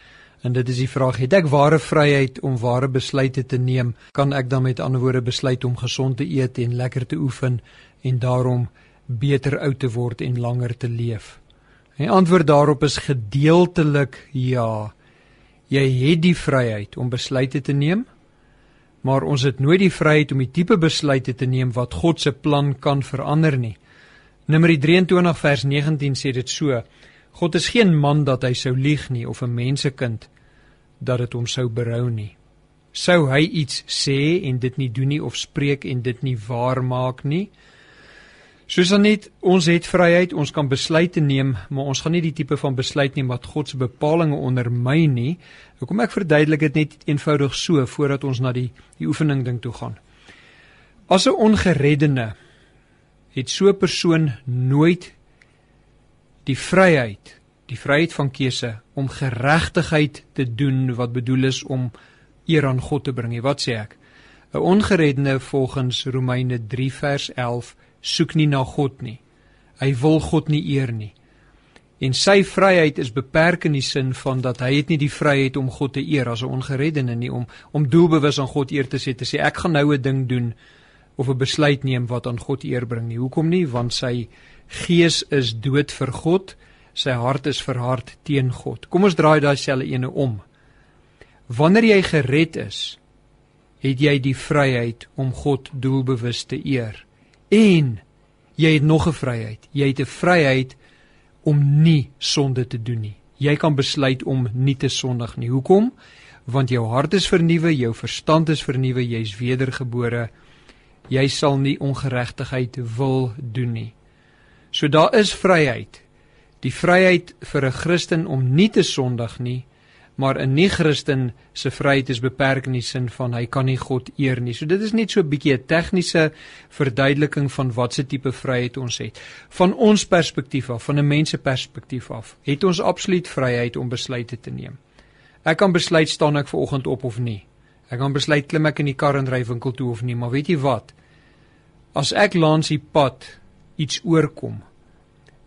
En dit is die vraag: het ek ware vryheid om ware besluite te neem? Kan ek dan met ander woorde besluit om gesond te eet en lekker te oefen en daarom beter oud te word en langer te leef? En die antwoord daarop is gedeeltelik ja. Jy het die vryheid om besluite te neem, maar ons het nooit die vryheid om die tipe besluite te neem wat God se plan kan verander nie. Numeri 23 vers 19 sê dit so: God is geen man dat hy sou lieg nie of 'n mensekind dat dit hom sou berou nie. Sou hy iets sê en dit nie doen nie of spreek en dit nie waar maak nie? Soos dan net ons het vryheid, ons kan besluite neem, maar ons gaan nie die tipe van besluit neem wat God se bepalinge ondermyn nie. Hoekom ek verduidelik dit net eenvoudig so voordat ons na die die oefening ding toe gaan. As 'n ongereddene het so 'n persoon nooit die vryheid, die vryheid van keuse om geregtigheid te doen wat bedoel is om eer aan God te bring. Wat sê ek? 'n Ongeredde volgens Romeine 3 vers 11 soek nie na God nie. Hy wil God nie eer nie. En sy vryheid is beperk in die sin van dat hy het nie die vryheid om God te eer as 'n ongeredde nie om om doelbewus aan God eer te sê te sê ek gaan nou 'n ding doen of 'n besluit neem wat aan God eer bring nie. Hoekom nie? Want sy gees is dood vir God, sy hart is verhard teen God. Kom ons draai daai selfe ene om. Wanneer jy gered is, het jy die vryheid om God doelbewus te eer. En jy het nog 'n vryheid. Jy het 'n vryheid om nie sonde te doen nie. Jy kan besluit om nie te sondig nie. Hoekom? Want jou hart is vernuwe, jou verstand is vernuwe, jy's wedergebore. Jy sal nie ongeregtigheid wil doen nie. So daar is vryheid. Die vryheid vir 'n Christen om nie te sondig nie, maar 'n nie-Christen se vryheid is beperk in die sin van hy kan nie God eer nie. So dit is net so 'n bietjie 'n tegniese verduideliking van watse tipe vryheid ons het. Van ons perspektief af, van 'n mens se perspektief af, het ons absoluut vryheid om besluite te neem. Ek kan besluit staan ek ver oggend op of nie. Ek kan besluit klim ek in die kar en ry winkel toe of nie, maar weet jy wat? As ek langs die pad iets oorkom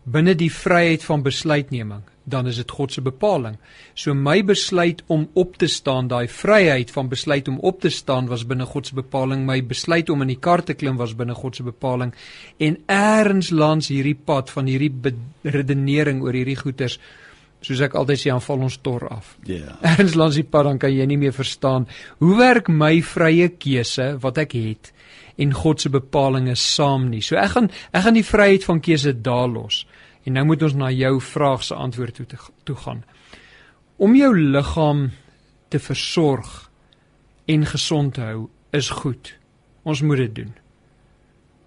binne die vryheid van besluitneming, dan is dit God se bepaling. So my besluit om op te staan, daai vryheid van besluit om op te staan was binne God se bepaling. My besluit om in die kar te klim was binne God se bepaling. En eers langs hierdie pad van hierdie redenering oor hierdie goeters soos ek altyd sê aanval ons tor af. Ja. Yeah. Eers langs die pad dan kan jy nie meer verstaan hoe werk my vrye keuse wat ek het en God se bepalinge saam nie. So ek gaan ek gaan die vryheid van keuse daar los. En nou moet ons na jou vraag se antwoord toe toe gaan. Om jou liggaam te versorg en gesond te hou is goed. Ons moet dit doen.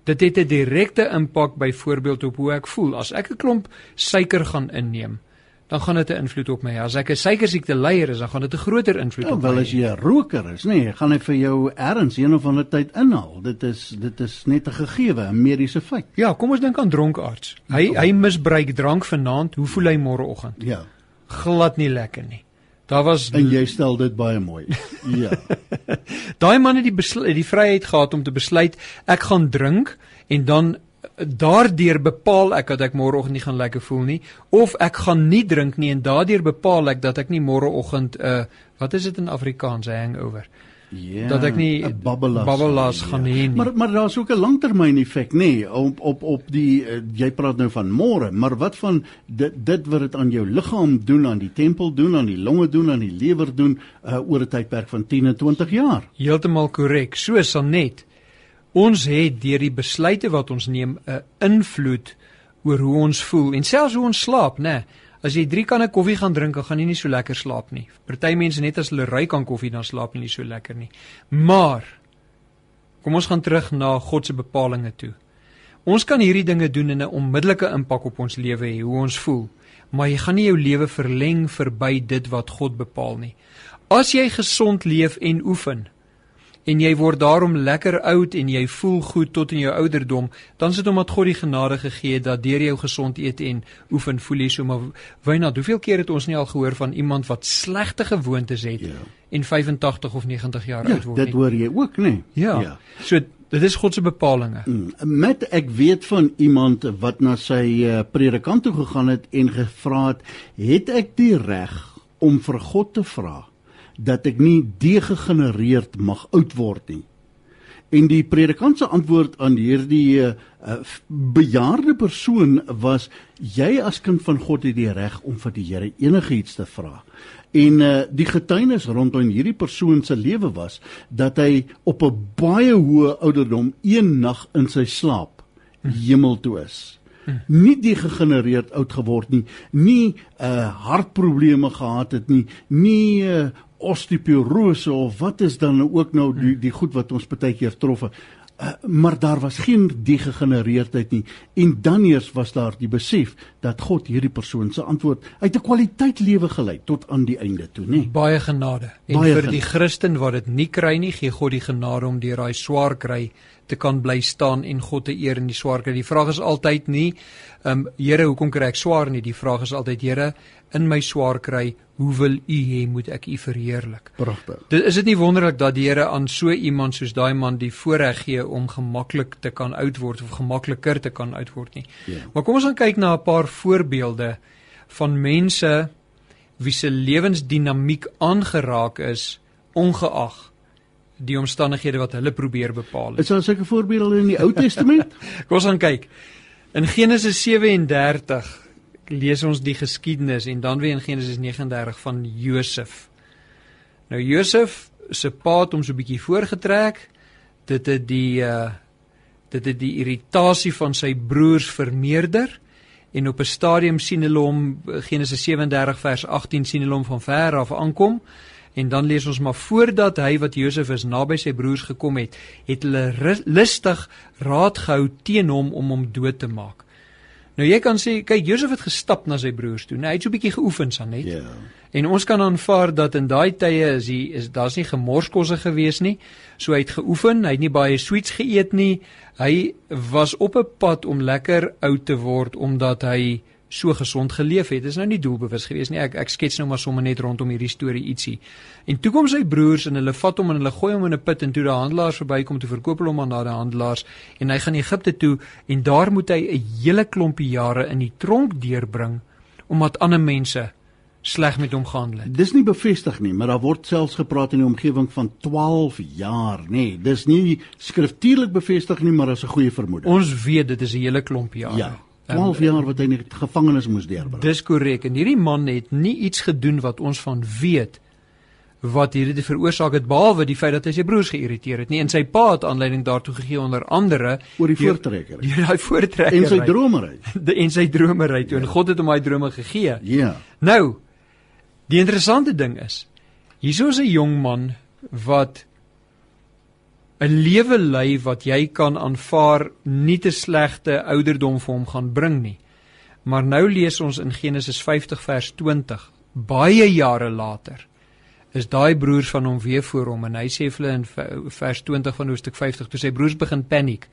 Dit het 'n direkte impak byvoorbeeld op hoe ek voel. As ek 'n klomp suiker gaan inneem, dan gaan dit 'n invloed op my. As ek 'n suikersiekte leier is, dan gaan dit 'n groter invloed ja, op my. Wel as jy 'n roker is, nê, nee, gaan hy vir jou erns een of ander tyd inhaal. Dit is dit is net 'n gegewe, 'n mediese feit. Ja, kom ons dink aan dronkaards. Hy hy misbruik drank vanaand, hoe voel hy môreoggend? Ja. Glad nie lekker nie. Daar was En jy stel dit baie mooi. Ja. <laughs> Daai man het die die vryheid gehad om te besluit ek gaan drink en dan daardeur bepaal ek dat ek môreoggend nie gaan lekker voel nie of ek gaan nie drink nie en daardeur bepaal ek dat ek nie môreoggend 'n uh, eh, wat is dit in Afrikaans 'n hangover Ja, dat ek nie babbelas, babbelas gaan hê ja. nie. Maar maar daar's ook 'n langtermyn effek nê nee, op op op die uh, jy praat nou van môre, maar wat van dit dit wat dit aan jou liggaam doen, aan die tempel doen, aan die longe doen, aan die lewer doen uh, oor 'n tydperk van 10 en 20 jaar. Heeltemal korrek. So Sanet. Ons het deur die besluite wat ons neem 'n invloed oor hoe ons voel en selfs hoe ons slaap, né? As jy 3 kanne koffie gaan drink, dan gaan jy nie so lekker slaap nie. Party mense net as hulle ry kan koffie dan slaap hulle nie so lekker nie. Maar kom ons gaan terug na God se bepalinge toe. Ons kan hierdie dinge doen en 'n onmiddellike impak op ons lewe hê, hoe ons voel. Maar jy gaan nie jou lewe verleng verby dit wat God bepaal nie. As jy gesond leef en oefen, en jy word daarom lekker oud en jy voel goed tot in jou ouderdom, dan is dit omdat God die genade gegee het dat deur jou gesond eet en oefen voel jy so maar wynand, hoeveel keer het ons nie al gehoor van iemand wat slegte gewoontes het ja. en 85 of 90 jaar ja, oud word nie? Dit hoor jy ook, nê? Nee? Ja. ja. So dit is God se bepalinge. Mm, met ek weet van iemand wat na sy uh, predikant toe gegaan het en gevra het, het ek die reg om vir God te vra dat ek nie degegenereerd mag oud word nie. En die predikant se antwoord aan hierdie uh, bejaarde persoon was jy as kind van God het die reg om vir die Here enigiets te vra. En uh, die getuienis rondom hierdie persoon se lewe was dat hy op 'n baie hoë ouderdom een nag in sy slaap hemel toe is. Nie degegenereerd oud geword nie, nie uh hartprobleme gehad het nie, nie uh osteoporose of wat is dan ook nou die die goed wat ons baie keer trof. Uh, maar daar was geen degegenereerdheid nie en dan eers was daar die besef dat God hierdie persoon se antwoord uit 'n kwaliteit lewe gelei tot aan die einde toe nê baie genade en baie vir genade. die Christen wat dit nie kry nie gee God die genade om deur daai swaar kry te kan bly staan en God te eer in die swaar kry. Die vraag is altyd nie, ehm um, Here, hoekom kry ek swaar nie? Die vraag is altyd, Here, in my swaar kry, hoe wil U hê moet ek U verheerlik? Pragtig. Dit is dit nie wonderlik dat die Here aan so iemand soos daai man die voorreg gee om gemaklik te kan oud word of gemakliker te kan oud word nie. Yeah. Ja. Maar kom ons gaan kyk na 'n paar voorbeelde van mense wie se lewensdinamiek aangeraak is ongeag die omstandighede wat hulle probeer bepaal. Is daar sulke voorbeelde in die Ou Testament? <laughs> Kom ons gaan kyk. In Genesis 37 lees ons die geskiedenis en dan weer in Genesis 39 van Josef. Nou Josef se pa het hom so 'n bietjie voorgetrek. Dit het die uh dit het die irritasie van sy broers vermeerder en op 'n stadium sien hulle hom Genesis 37 vers 18 sien hulle hom van ver af aankom En dan lees ons maar voordat hy wat Josef is naby sy broers gekom het, het hulle lustig raad gehou teen hom om hom dood te maak. Nou jy kan sê, kyk Josef het gestap na sy broers toe. Nou hy het so 'n bietjie geoefen san net. Ja. En ons kan aanvaar dat in daai tye is hy is daar's nie gemorskosse gewees nie. So hy het geoefen, hy het nie baie sweets geëet nie. Hy was op 'n pad om lekker oud te word omdat hy so gesond geleef het. Dit is nou nie doelbewus gewees nie. Ek ek skets nou maar sommer net rondom hierdie storie ietsie. En toe kom sy broers en hulle vat hom en hulle gooi hom in 'n put en toe die handelaars verbykom te verkoop hom aan daai handelaars en hy gaan Egipte toe en daar moet hy 'n hele klompie jare in die tronk deurbring omdat ander mense sleg met hom gehandel het. Dis nie bevestig nie, maar daar word selfs gepraat in die omgewing van 12 jaar, nê. Nee, dis nie skriftuurlik bevestig nie, maar as 'n goeie vermoede. Ons weet dit is 'n hele klomp jare. Ja. 12 jaar wat hy in die gevangenis moes deurbring. Dis korrek. En hierdie man het nie iets gedoen wat ons van weet wat hierdie veroorsaak het behalwe die feit dat hy sy broers geïrriteer het nie en sy pa het aanleiding daartoe gegee onder andere oor die voortrekker. Ja, daai voortrekker. En sy dromery. <laughs> En sy dromery toe ja. en God het hom daai drome gegee. Ja. Nou Die interessante ding is, hierso is 'n jong man wat 'n lewe lei wat jy kan aanvaar nie te slegte ouderdom vir hom gaan bring nie. Maar nou lees ons in Genesis 50 vers 20, baie jare later is daai broers van hom weer voor hom en hy sê vir hulle in vers 20 van hoofstuk 50 toe sy broers begin paniek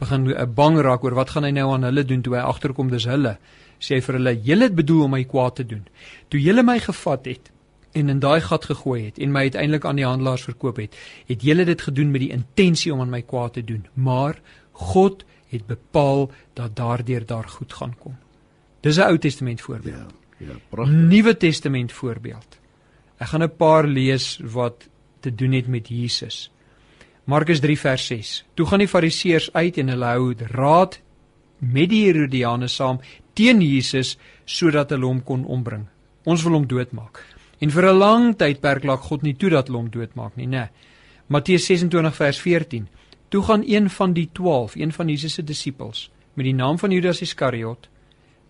begin uh, bang raak oor wat gaan hy nou aan hulle doen toe hy agterkom dis hulle sê hy vir hulle julle het bedoel om my kwaad te doen toe julle my gevat het en in daai gat gegooi het en my uiteindelik aan die handelaars verkoop het het julle dit gedoen met die intensie om aan my kwaad te doen maar God het bepaal dat daardeur daar goed gaan kom dis 'n Ou Testament voorbeeld ja, ja pragtig Nuwe Testament voorbeeld Ek gaan 'n paar lees wat te doen het met Jesus. Markus 3 vers 6. Toe gaan die Fariseërs uit en hulle hou raad met die Herodiane saam teen Jesus sodat hulle hom kon ombring. Ons wil hom doodmaak. En vir 'n lang tydperk laat God nie toe dat hulle hom doodmaak nie, né? Matteus 26 vers 14. Toe gaan een van die 12, een van Jesus se disippels, met die naam van Judas Iskariot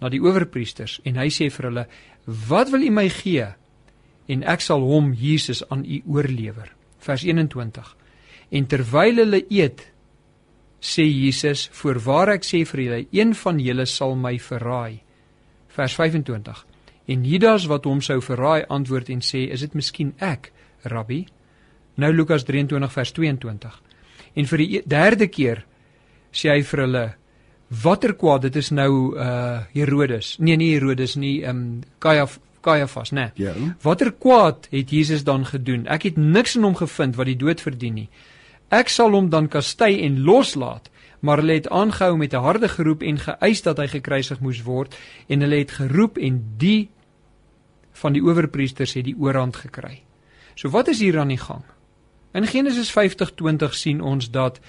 na die owerpriesters en hy sê vir hulle: "Wat wil u my gee?" en ek sal hom Jesus aan u oorlewer. Vers 21. En terwyl hulle eet, sê Jesus: "Voorwaar ek sê vir julle, een van julle sal my verraai." Vers 25. En Judas wat hom sou verraai, antwoord en sê: "Is dit miskien ek, Rabbi?" Nou Lukas 23 vers 22. En vir die e-, derde keer sê hy vir hulle: "Watter kwaad, dit is nou uh Herodes. Nee, nie Herodes nie, ehm um, Kajaf Kajafas, né? Nee. Ja. Watter kwaad het Jesus dan gedoen? Ek het niks in hom gevind wat die dood verdien nie. Ek sal hom dan kastei en loslaat, maar hulle het aangehou met 'n harde geroep en geëis dat hy gekruisig moes word en hulle het geroep en die van die owerpriesters het die oorhand gekry. So wat is hier aan die gang? In Genesis 50:20 sien ons dat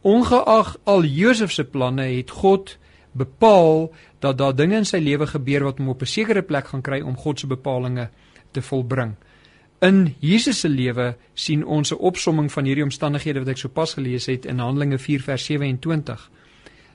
ongeag al Josef se planne het God bepaal dat daar dinge in sy lewe gebeur wat hom op 'n sekere plek gaan kry om God se bepalinge te volbring. In Jesus se lewe sien ons 'n opsomming van hierdie omstandighede wat ek sopas gelees het in Handelinge 4 vers 27.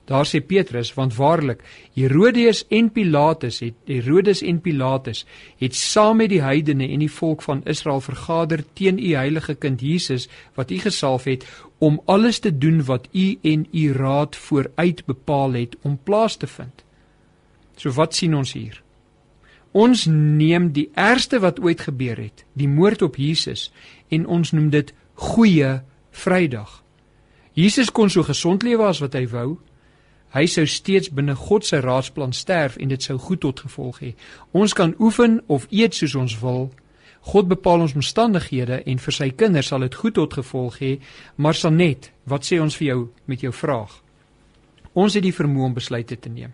Daar sê Petrus, want waarlik Herodes en Pilatus het Herodes en Pilatus het saam met die heidene en die volk van Israel vergader teen u heilige kind Jesus wat u gesalf het om alles te doen wat u en u raad vooruit bepaal het om plaas te vind. So wat sien ons hier? Ons neem die ergste wat ooit gebeur het, die moord op Jesus en ons noem dit goeie Vrydag. Jesus kon so gesond lewe as wat hy wou. Hy sou steeds binne God se raadsplan sterf en dit sou goed tot gevolg hê. Ons kan oefen of eet soos ons wil. God bepaal ons omstandighede en vir sy kinders sal dit goed tot gevolg hê, maar Sanet, wat sê ons vir jou met jou vraag? Ons het die vermoë om besluite te neem.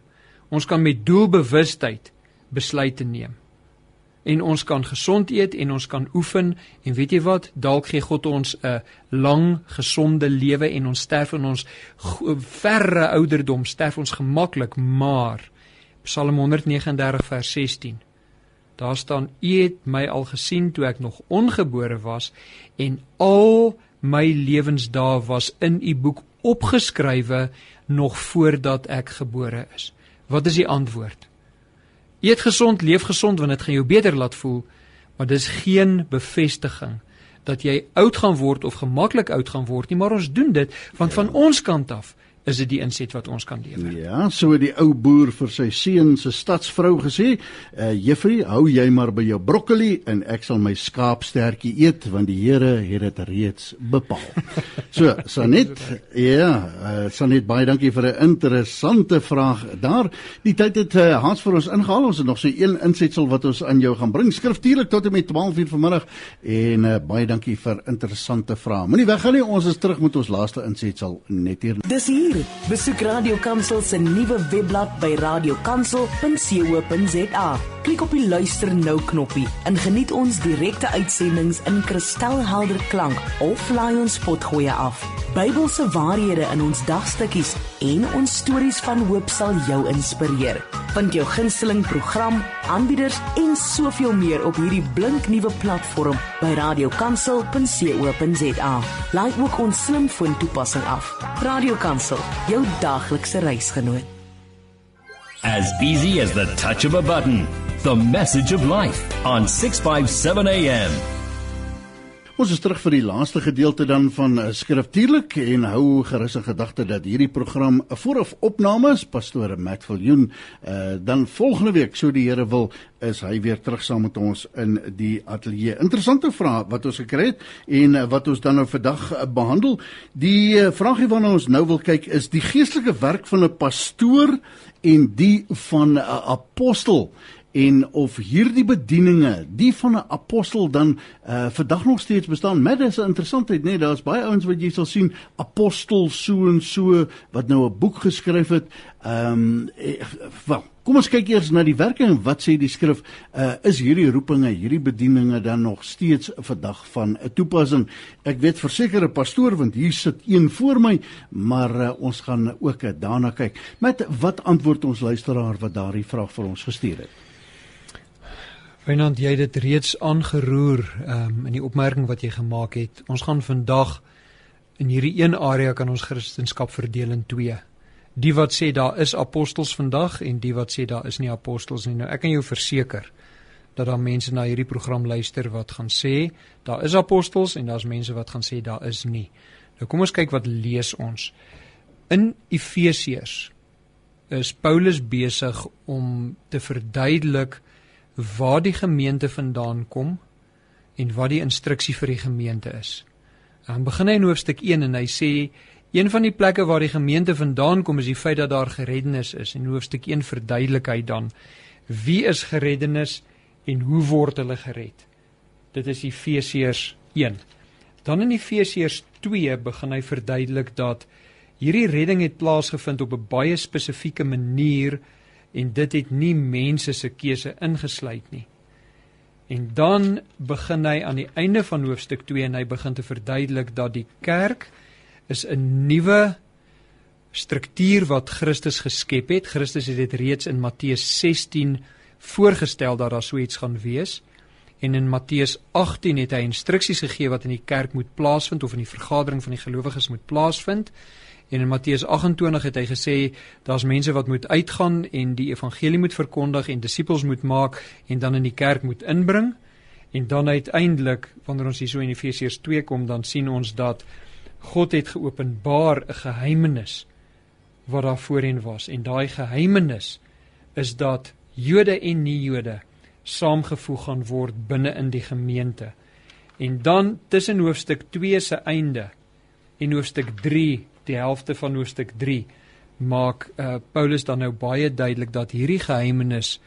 Ons kan met doelbewustheid besluite neem. En ons kan gesond eet en ons kan oefen en weet jy wat? Dalk gee God ons 'n lang, gesonde lewe en ons sterf in ons verre ouderdom, sterf ons gemaklik, maar Psalm 139 vers 16. Daar staan: U het my al gesien toe ek nog ongebore was en al my lewensdae was in u boek opgeskrywe nog voordat ek gebore is. Wat is die antwoord? Eet gesond, leef gesond want dit gaan jou beter laat voel, maar dis geen bevestiging dat jy oud gaan word of gemaklik oud gaan word nie, maar ons doen dit want ja. van ons kant af is dit die inset wat ons kan lewer. Ja, so het die ou boer vir sy seun se stadsvrou gesê, uh, "Juffrey, hou jy maar by jou broccoli en ek sal my skaapstertjie eet want die Here het dit reeds bepaal." <laughs> So, Sanet, ja, uh, Sanet, baie dankie vir 'n interessante vraag daar. Die tyd het uh, haas vir ons ingehaal. Ons het nog so een insetsel wat ons aan jou gaan bring skriftuurlik tot en met 12:00 vanmiddag en uh, baie dankie vir interessante vrae. Moenie weggaan nie, ons is terug met ons laaste insetsel net hier. Dis hier hier. Besoek Radio Kansel se nuwe webblad by radiokansel.co.za. Klik op die luister nou knoppie en geniet ons direkte uitsendings in kristalhelder klank of laai ons potgoeie af. Bybelse waarhede in ons dagstukkies en ons stories van hoop sal jou inspireer. Vind jou gunsteling program, aanbieders en soveel meer op hierdie blinknuwe platform by radiokansel.co.za. Laai ook ons slimfoon toepassing af. Radio Kansel, jou daglikse reisgenoot. As easy as the touch of a button. The Message of Life on 657 AM. Ons is terug vir die laaste gedeelte dan van uh, skriftuurlik en hou gerus in gedagte dat hierdie program 'n vooraf opname is pastoor Matt Viljoen uh, dan volgende week so die Here wil is hy weer terug saam met ons in die ateljee. Interessante vraag wat ons gekry het en uh, wat ons dan nou vandag behandel. Die vraagie waarna ons nou wil kyk is die geestelike werk van 'n pastoor en die van 'n apostel en of hierdie bedieninge die van 'n apostel dan uh vandag nog steeds bestaan. Met is 'n interessantheid, nee, daar's baie ouens wat jy sal sien apostel so en so wat nou 'n boek geskryf het. Ehm um, wel, kom ons kyk eers na die werking. Wat sê die skrif? Uh is hierdie roepinge, hierdie bedieninge dan nog steeds vandag van 'n toepassing? Ek weet verseker 'n pastoor want hier sit een voor my, maar uh, ons gaan ook daarna kyk. Met wat antwoord ons luisteraar wat daardie vraag vir ons gestuur het? Wynand, jy het dit reeds aangeroer um, in die opmerking wat jy gemaak het. Ons gaan vandag in hierdie een area kan ons Christendom verdeel in twee. Die wat sê daar is apostels vandag en die wat sê daar is nie apostels nie. Nou ek kan jou verseker dat daar mense na hierdie program luister wat gaan sê daar is apostels en daar's mense wat gaan sê daar is nie. Nou kom ons kyk wat lees ons. In Efesiërs is Paulus besig om te verduidelik waar die gemeente vandaan kom en wat die instruksie vir die gemeente is. Dan begin hy in hoofstuk 1 en hy sê een van die plekke waar die gemeente vandaan kom is die feit dat daar gereddenis is. En hoofstuk 1 verduidelik hy dan wie is gereddenis en hoe word hulle gered. Dit is Efesiërs 1. Dan in Efesiërs 2 begin hy verduidelik dat hierdie redding het plaasgevind op 'n baie spesifieke manier en dit het nie mense se keuse ingesluit nie. En dan begin hy aan die einde van hoofstuk 2 en hy begin te verduidelik dat die kerk is 'n nuwe struktuur wat Christus geskep het. Christus het dit reeds in Matteus 16 voorgestel dat daar so iets gaan wees. En in Matteus 18 het hy instruksies gegee wat in die kerk moet plaasvind of in die vergadering van die gelowiges moet plaasvind. En in Matteus 28 het hy gesê daar's mense wat moet uitgaan en die evangelie moet verkondig en disippels moet maak en dan in die kerk moet inbring. En dan uiteindelik wanneer ons hierso in Efesiërs 2 kom, dan sien ons dat God het geopenbaar 'n geheimenis wat daar voorheen was en daai geheimenis is dat Jode en nie-Jode saamgevoeg gaan word binne in die gemeente. En dan tussen hoofstuk 2 se einde en hoofstuk die helfte van hoofstuk 3 maak uh, Paulus dan nou baie duidelik dat hierdie geheimenis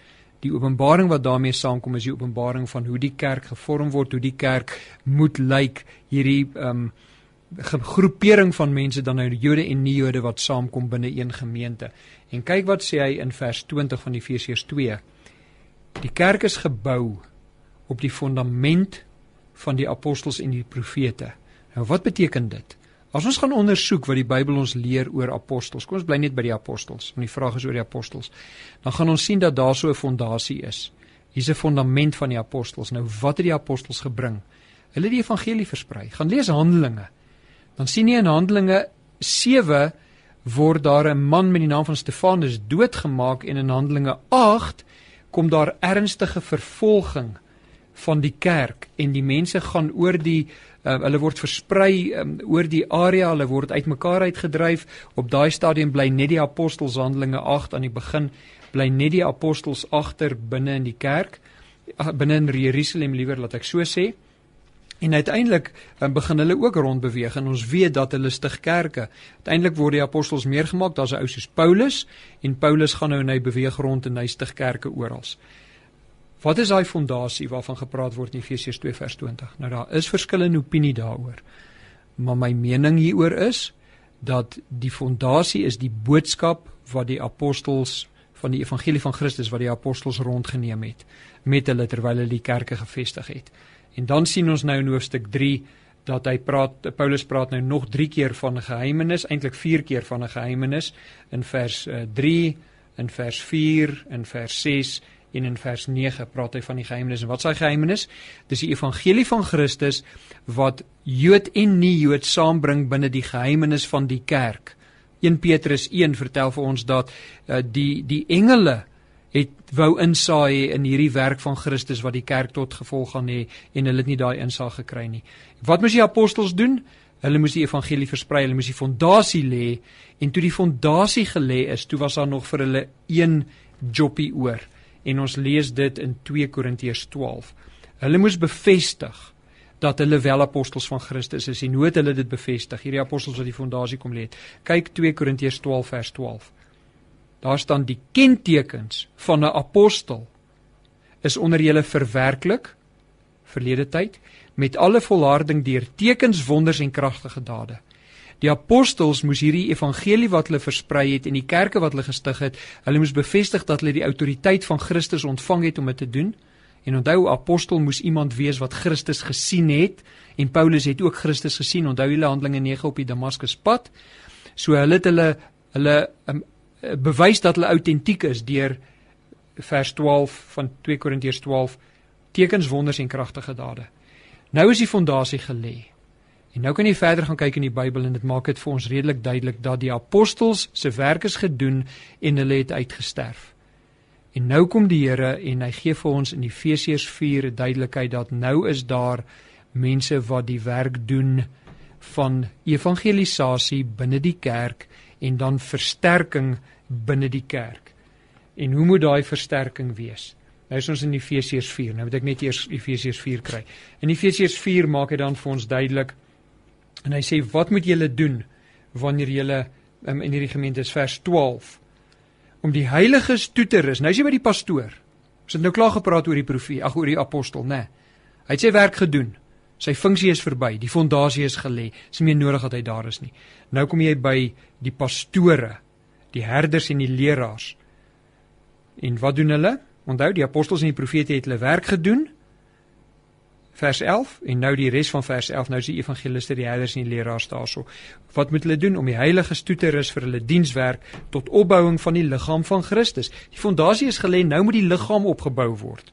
die openbaring wat daarmee saamkom is die openbaring van hoe die kerk gevorm word, hoe die kerk moet lyk, hierdie um groepering van mense dan nou Jode en nie-Jode wat saamkom binne een gemeente. En kyk wat sê hy in vers 20 van Efesiërs 2. Die kerk is gebou op die fundament van die apostels en die profete. Nou wat beteken dit? As ons gaan ondersoek wat die Bybel ons leer oor apostels, kom ons bly net by die apostels, want die vraag is oor die apostels. Dan gaan ons sien dat daar so 'n fondasie is. Hier's 'n fundament van die apostels. Nou wat het die apostels gebring? Hulle het die evangelie versprei. Gaan lees Handelinge. Dan sien jy in Handelinge 7 word daar 'n man met die naam van Stefanus doodgemaak en in Handelinge 8 kom daar ernstige vervolging van die kerk en die mense gaan oor die uh, hulle word versprei um, oor die area, hulle word uitmekaar uitgedryf. Op daai stadium bly net die apostels Handelinge 8 aan die begin bly net die apostels agter binne in die kerk binne in Jerusalem liewer laat ek so sê. En uiteindelik um, begin hulle ook rondbeweeg en ons weet dat hulle stig kerke. Uiteindelik word die apostels meer gemaak, daar's 'n ou soos Paulus en Paulus gaan nou en hy beweeg rond en hy stig kerke oral. Wat is daai fondasie waarvan gepraat word in Efesiërs 2 vers 20? Nou daar is verskillende opinie daaroor. Maar my mening hieroor is dat die fondasie is die boodskap wat die apostels van die evangelie van Christus wat die apostels rondgeneem het met hulle terwyl hulle die kerke gevestig het. En dan sien ons nou in hoofstuk 3 dat hy praat Paulus praat nou nog 3 keer van 'n geheimenis, eintlik 4 keer van 'n geheimenis in vers 3, uh, in vers 4, in vers 6 en in vers 9 praat hy van die geheimenis en wat is hy geheimenis? Dis die evangelie van Christus wat Jood en nie-Jood saambring binne die geheimenis van die kerk. 1 Petrus 1 vertel vir ons dat uh, die die engele het wou insaai in hierdie werk van Christus wat die kerk tot gevolg gaan hê en hulle het nie daai insaag gekry nie. Wat moes die apostels doen? Hulle moes die evangelie versprei, hulle moes die fondasie lê en toe die fondasie gelê is, toe was daar nog vir hulle een joppie oor. En ons lees dit in 2 Korintiërs 12. Hulle moes bevestig dat hulle wel apostels van Christus is en hoe het hulle dit bevestig? Hierdie apostels wat die fondasie kom lê het. Kyk 2 Korintiërs 12 vers 12. Daar staan die kentekens van 'n apostel is onder julle verwerklik verlede tyd met alle volharding deur tekens, wonders en kragtige dade. Die apostels moes hierdie evangelie wat hulle versprei het en die kerke wat hulle gestig het, hulle moes bevestig dat hulle die autoriteit van Christus ontvang het om dit te doen. En onthou apostel moes iemand wees wat Christus gesien het en Paulus het ook Christus gesien. Onthou hulle Handelinge 9 op die Damaskuspad. So hulle het hulle hulle um, bewys dat hulle autentiek is deur vers 12 van 2 Korintiërs 12 tekens wonders en kragtige dade. Nou is die fondasie gelê. En nou kan jy verder gaan kyk in die Bybel en dit maak dit vir ons redelik duidelik dat die apostels se werk is gedoen en hulle het uitgesterf. En nou kom die Here en hy gee vir ons in Efesiërs 4 duidelikheid dat nou is daar mense wat die werk doen van evangelisasie binne die kerk en dan versterking binne die kerk. En hoe moet daai versterking wees? Nou is ons in Efesiërs 4. Nou moet ek net eers Efesiërs 4 kry. In Efesiërs 4 maak hy dan vir ons duidelik en hy sê wat moet julle doen wanneer julle um, in hierdie gemeente is vers 12 om die heiliges toe te rus. Nou is jy by die pastoor. Ons het nou klaar gepraat oor die profeet, ag oor die apostel, né? Nee. Hy het sy werk gedoen. Sy funksie is verby. Die fondasie is gelê. Dis nie meer nodig dat hy daar is nie. Nou kom jy by die pastore, die herders en die leraars. En wat doen hulle? Onthou, die apostels en die profete het hulle werk gedoen. Vers 11 en nou die res van vers 11, nou is die evangeliste, die herders en die leraars daarso. Wat moet hulle doen om die heiliges toe te rus vir hulle dienswerk tot opbouing van die liggaam van Christus? Die fondasie is gelê, nou moet die liggaam opgebou word.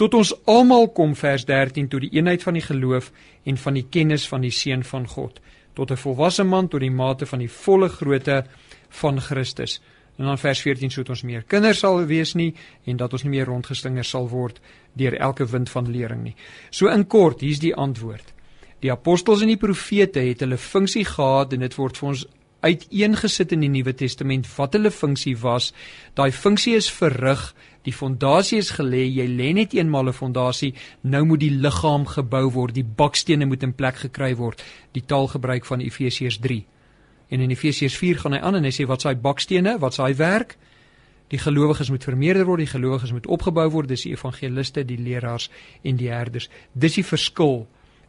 Tot ons almal kom vers 13 tot die eenheid van die geloof en van die kennis van die seun van God, tot 'n volwasse man tot die mate van die volle grootte van Christus. En dan vers 14 soet ons meer kinders sal wees nie en dat ons nie meer rondgeslinger sal word deur elke wind van lering nie. So in kort, hier's die antwoord. Die apostels en die profete het hulle funksie gehad en dit word vir ons uiteengesit in die Nuwe Testament wat hulle funksie was. Daai funksie is verrig, die fondasie is gelê, jy lê net eenmal 'n fondasie, nou moet die liggaam gebou word, die bakstene moet in plek gekry word. Die taalgebruik van Efesiërs 3 En in Efesiërs 4 gaan hy aan en hy sê wat s'hy bakstene, wat s'hy werk? Die gelowiges moet vermeerder word, die gelowiges moet opgebou word, dis die evangeliste, die leraars en die herders. Dis die verskil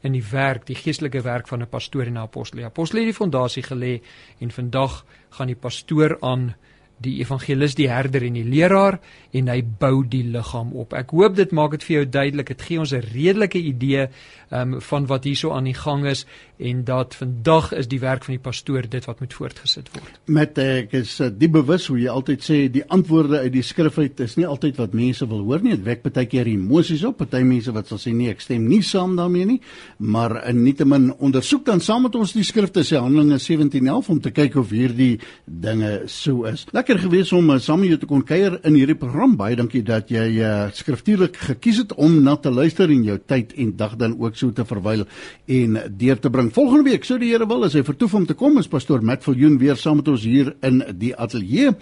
in die werk, die geestelike werk van 'n pastoor en 'n apostel. Die apostel het die fondasie gelê en vandag gaan die pastoor aan die evangelis, die herder en die leraar en hy bou die liggaam op. Ek hoop dit maak dit vir jou duidelik. Dit gee ons 'n redelike idee um, van wat hierso aan die gang is en dat vandag is die werk van die pastoor dit wat moet voortgesit word. Met ek is uh, die bewus hoe jy altyd sê die antwoorde uit die skrif uit is nie altyd wat mense wil hoor nie. Dit wek baie keer emosies op. Party mense wat sal sê nee, ek stem nie saam daarmee nie, maar in nietemin ondersoek dan saam met ons die skrifte sê Handelinge 17:11 om te kyk of hierdie dinge so is. Lekker gewees om uh, saam met jou te kon kuier in hierdie program. Baie dankie dat jy uh, skriftuurlik gekies het om na te luister en jou tyd en dag dan ook so te verwyl en deur te bring. Volgende week sou die Here wil as hy vertoef om te kom is pastoor Matt Viljoen weer saam met ons hier in die ateljee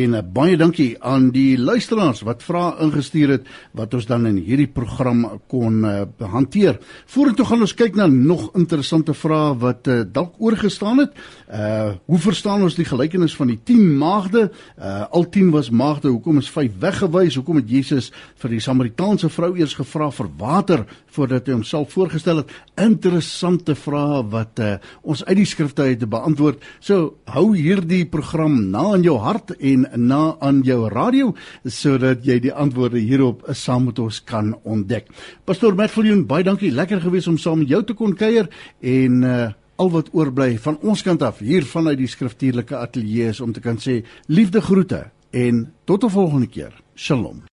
en uh, baie dankie aan die luisteraars wat vrae ingestuur het wat ons dan in hierdie program kon uh, hanteer. Vorentoe gaan ons kyk na nog interessante vrae wat uh, dalk oorgestaan het. Uh hoe verstaan ons die gelykenis van die 10 maagde? Uh al 10 was maagde, hoekom is 5 weggewys? Hoekom het Jesus vir die Samaritaanse vrou eers gevra vir water voordat hy homself voorgestel het? Interessante vrae wat uh ons uit die skrifte uit te beantwoord. So hou hierdie program na in jou hart en na aan jou radio sodat jy die antwoorde hierop saam met ons kan ontdek. Pastor Matt Viljoen, baie dankie. Lekker gewees om saam met jou te kon kuier en uh al wat oorbly van ons kant af hier vanuit die skriftuurlike ateljee is om te kan sê liefde groete en tot 'n volgende keer. Shalom.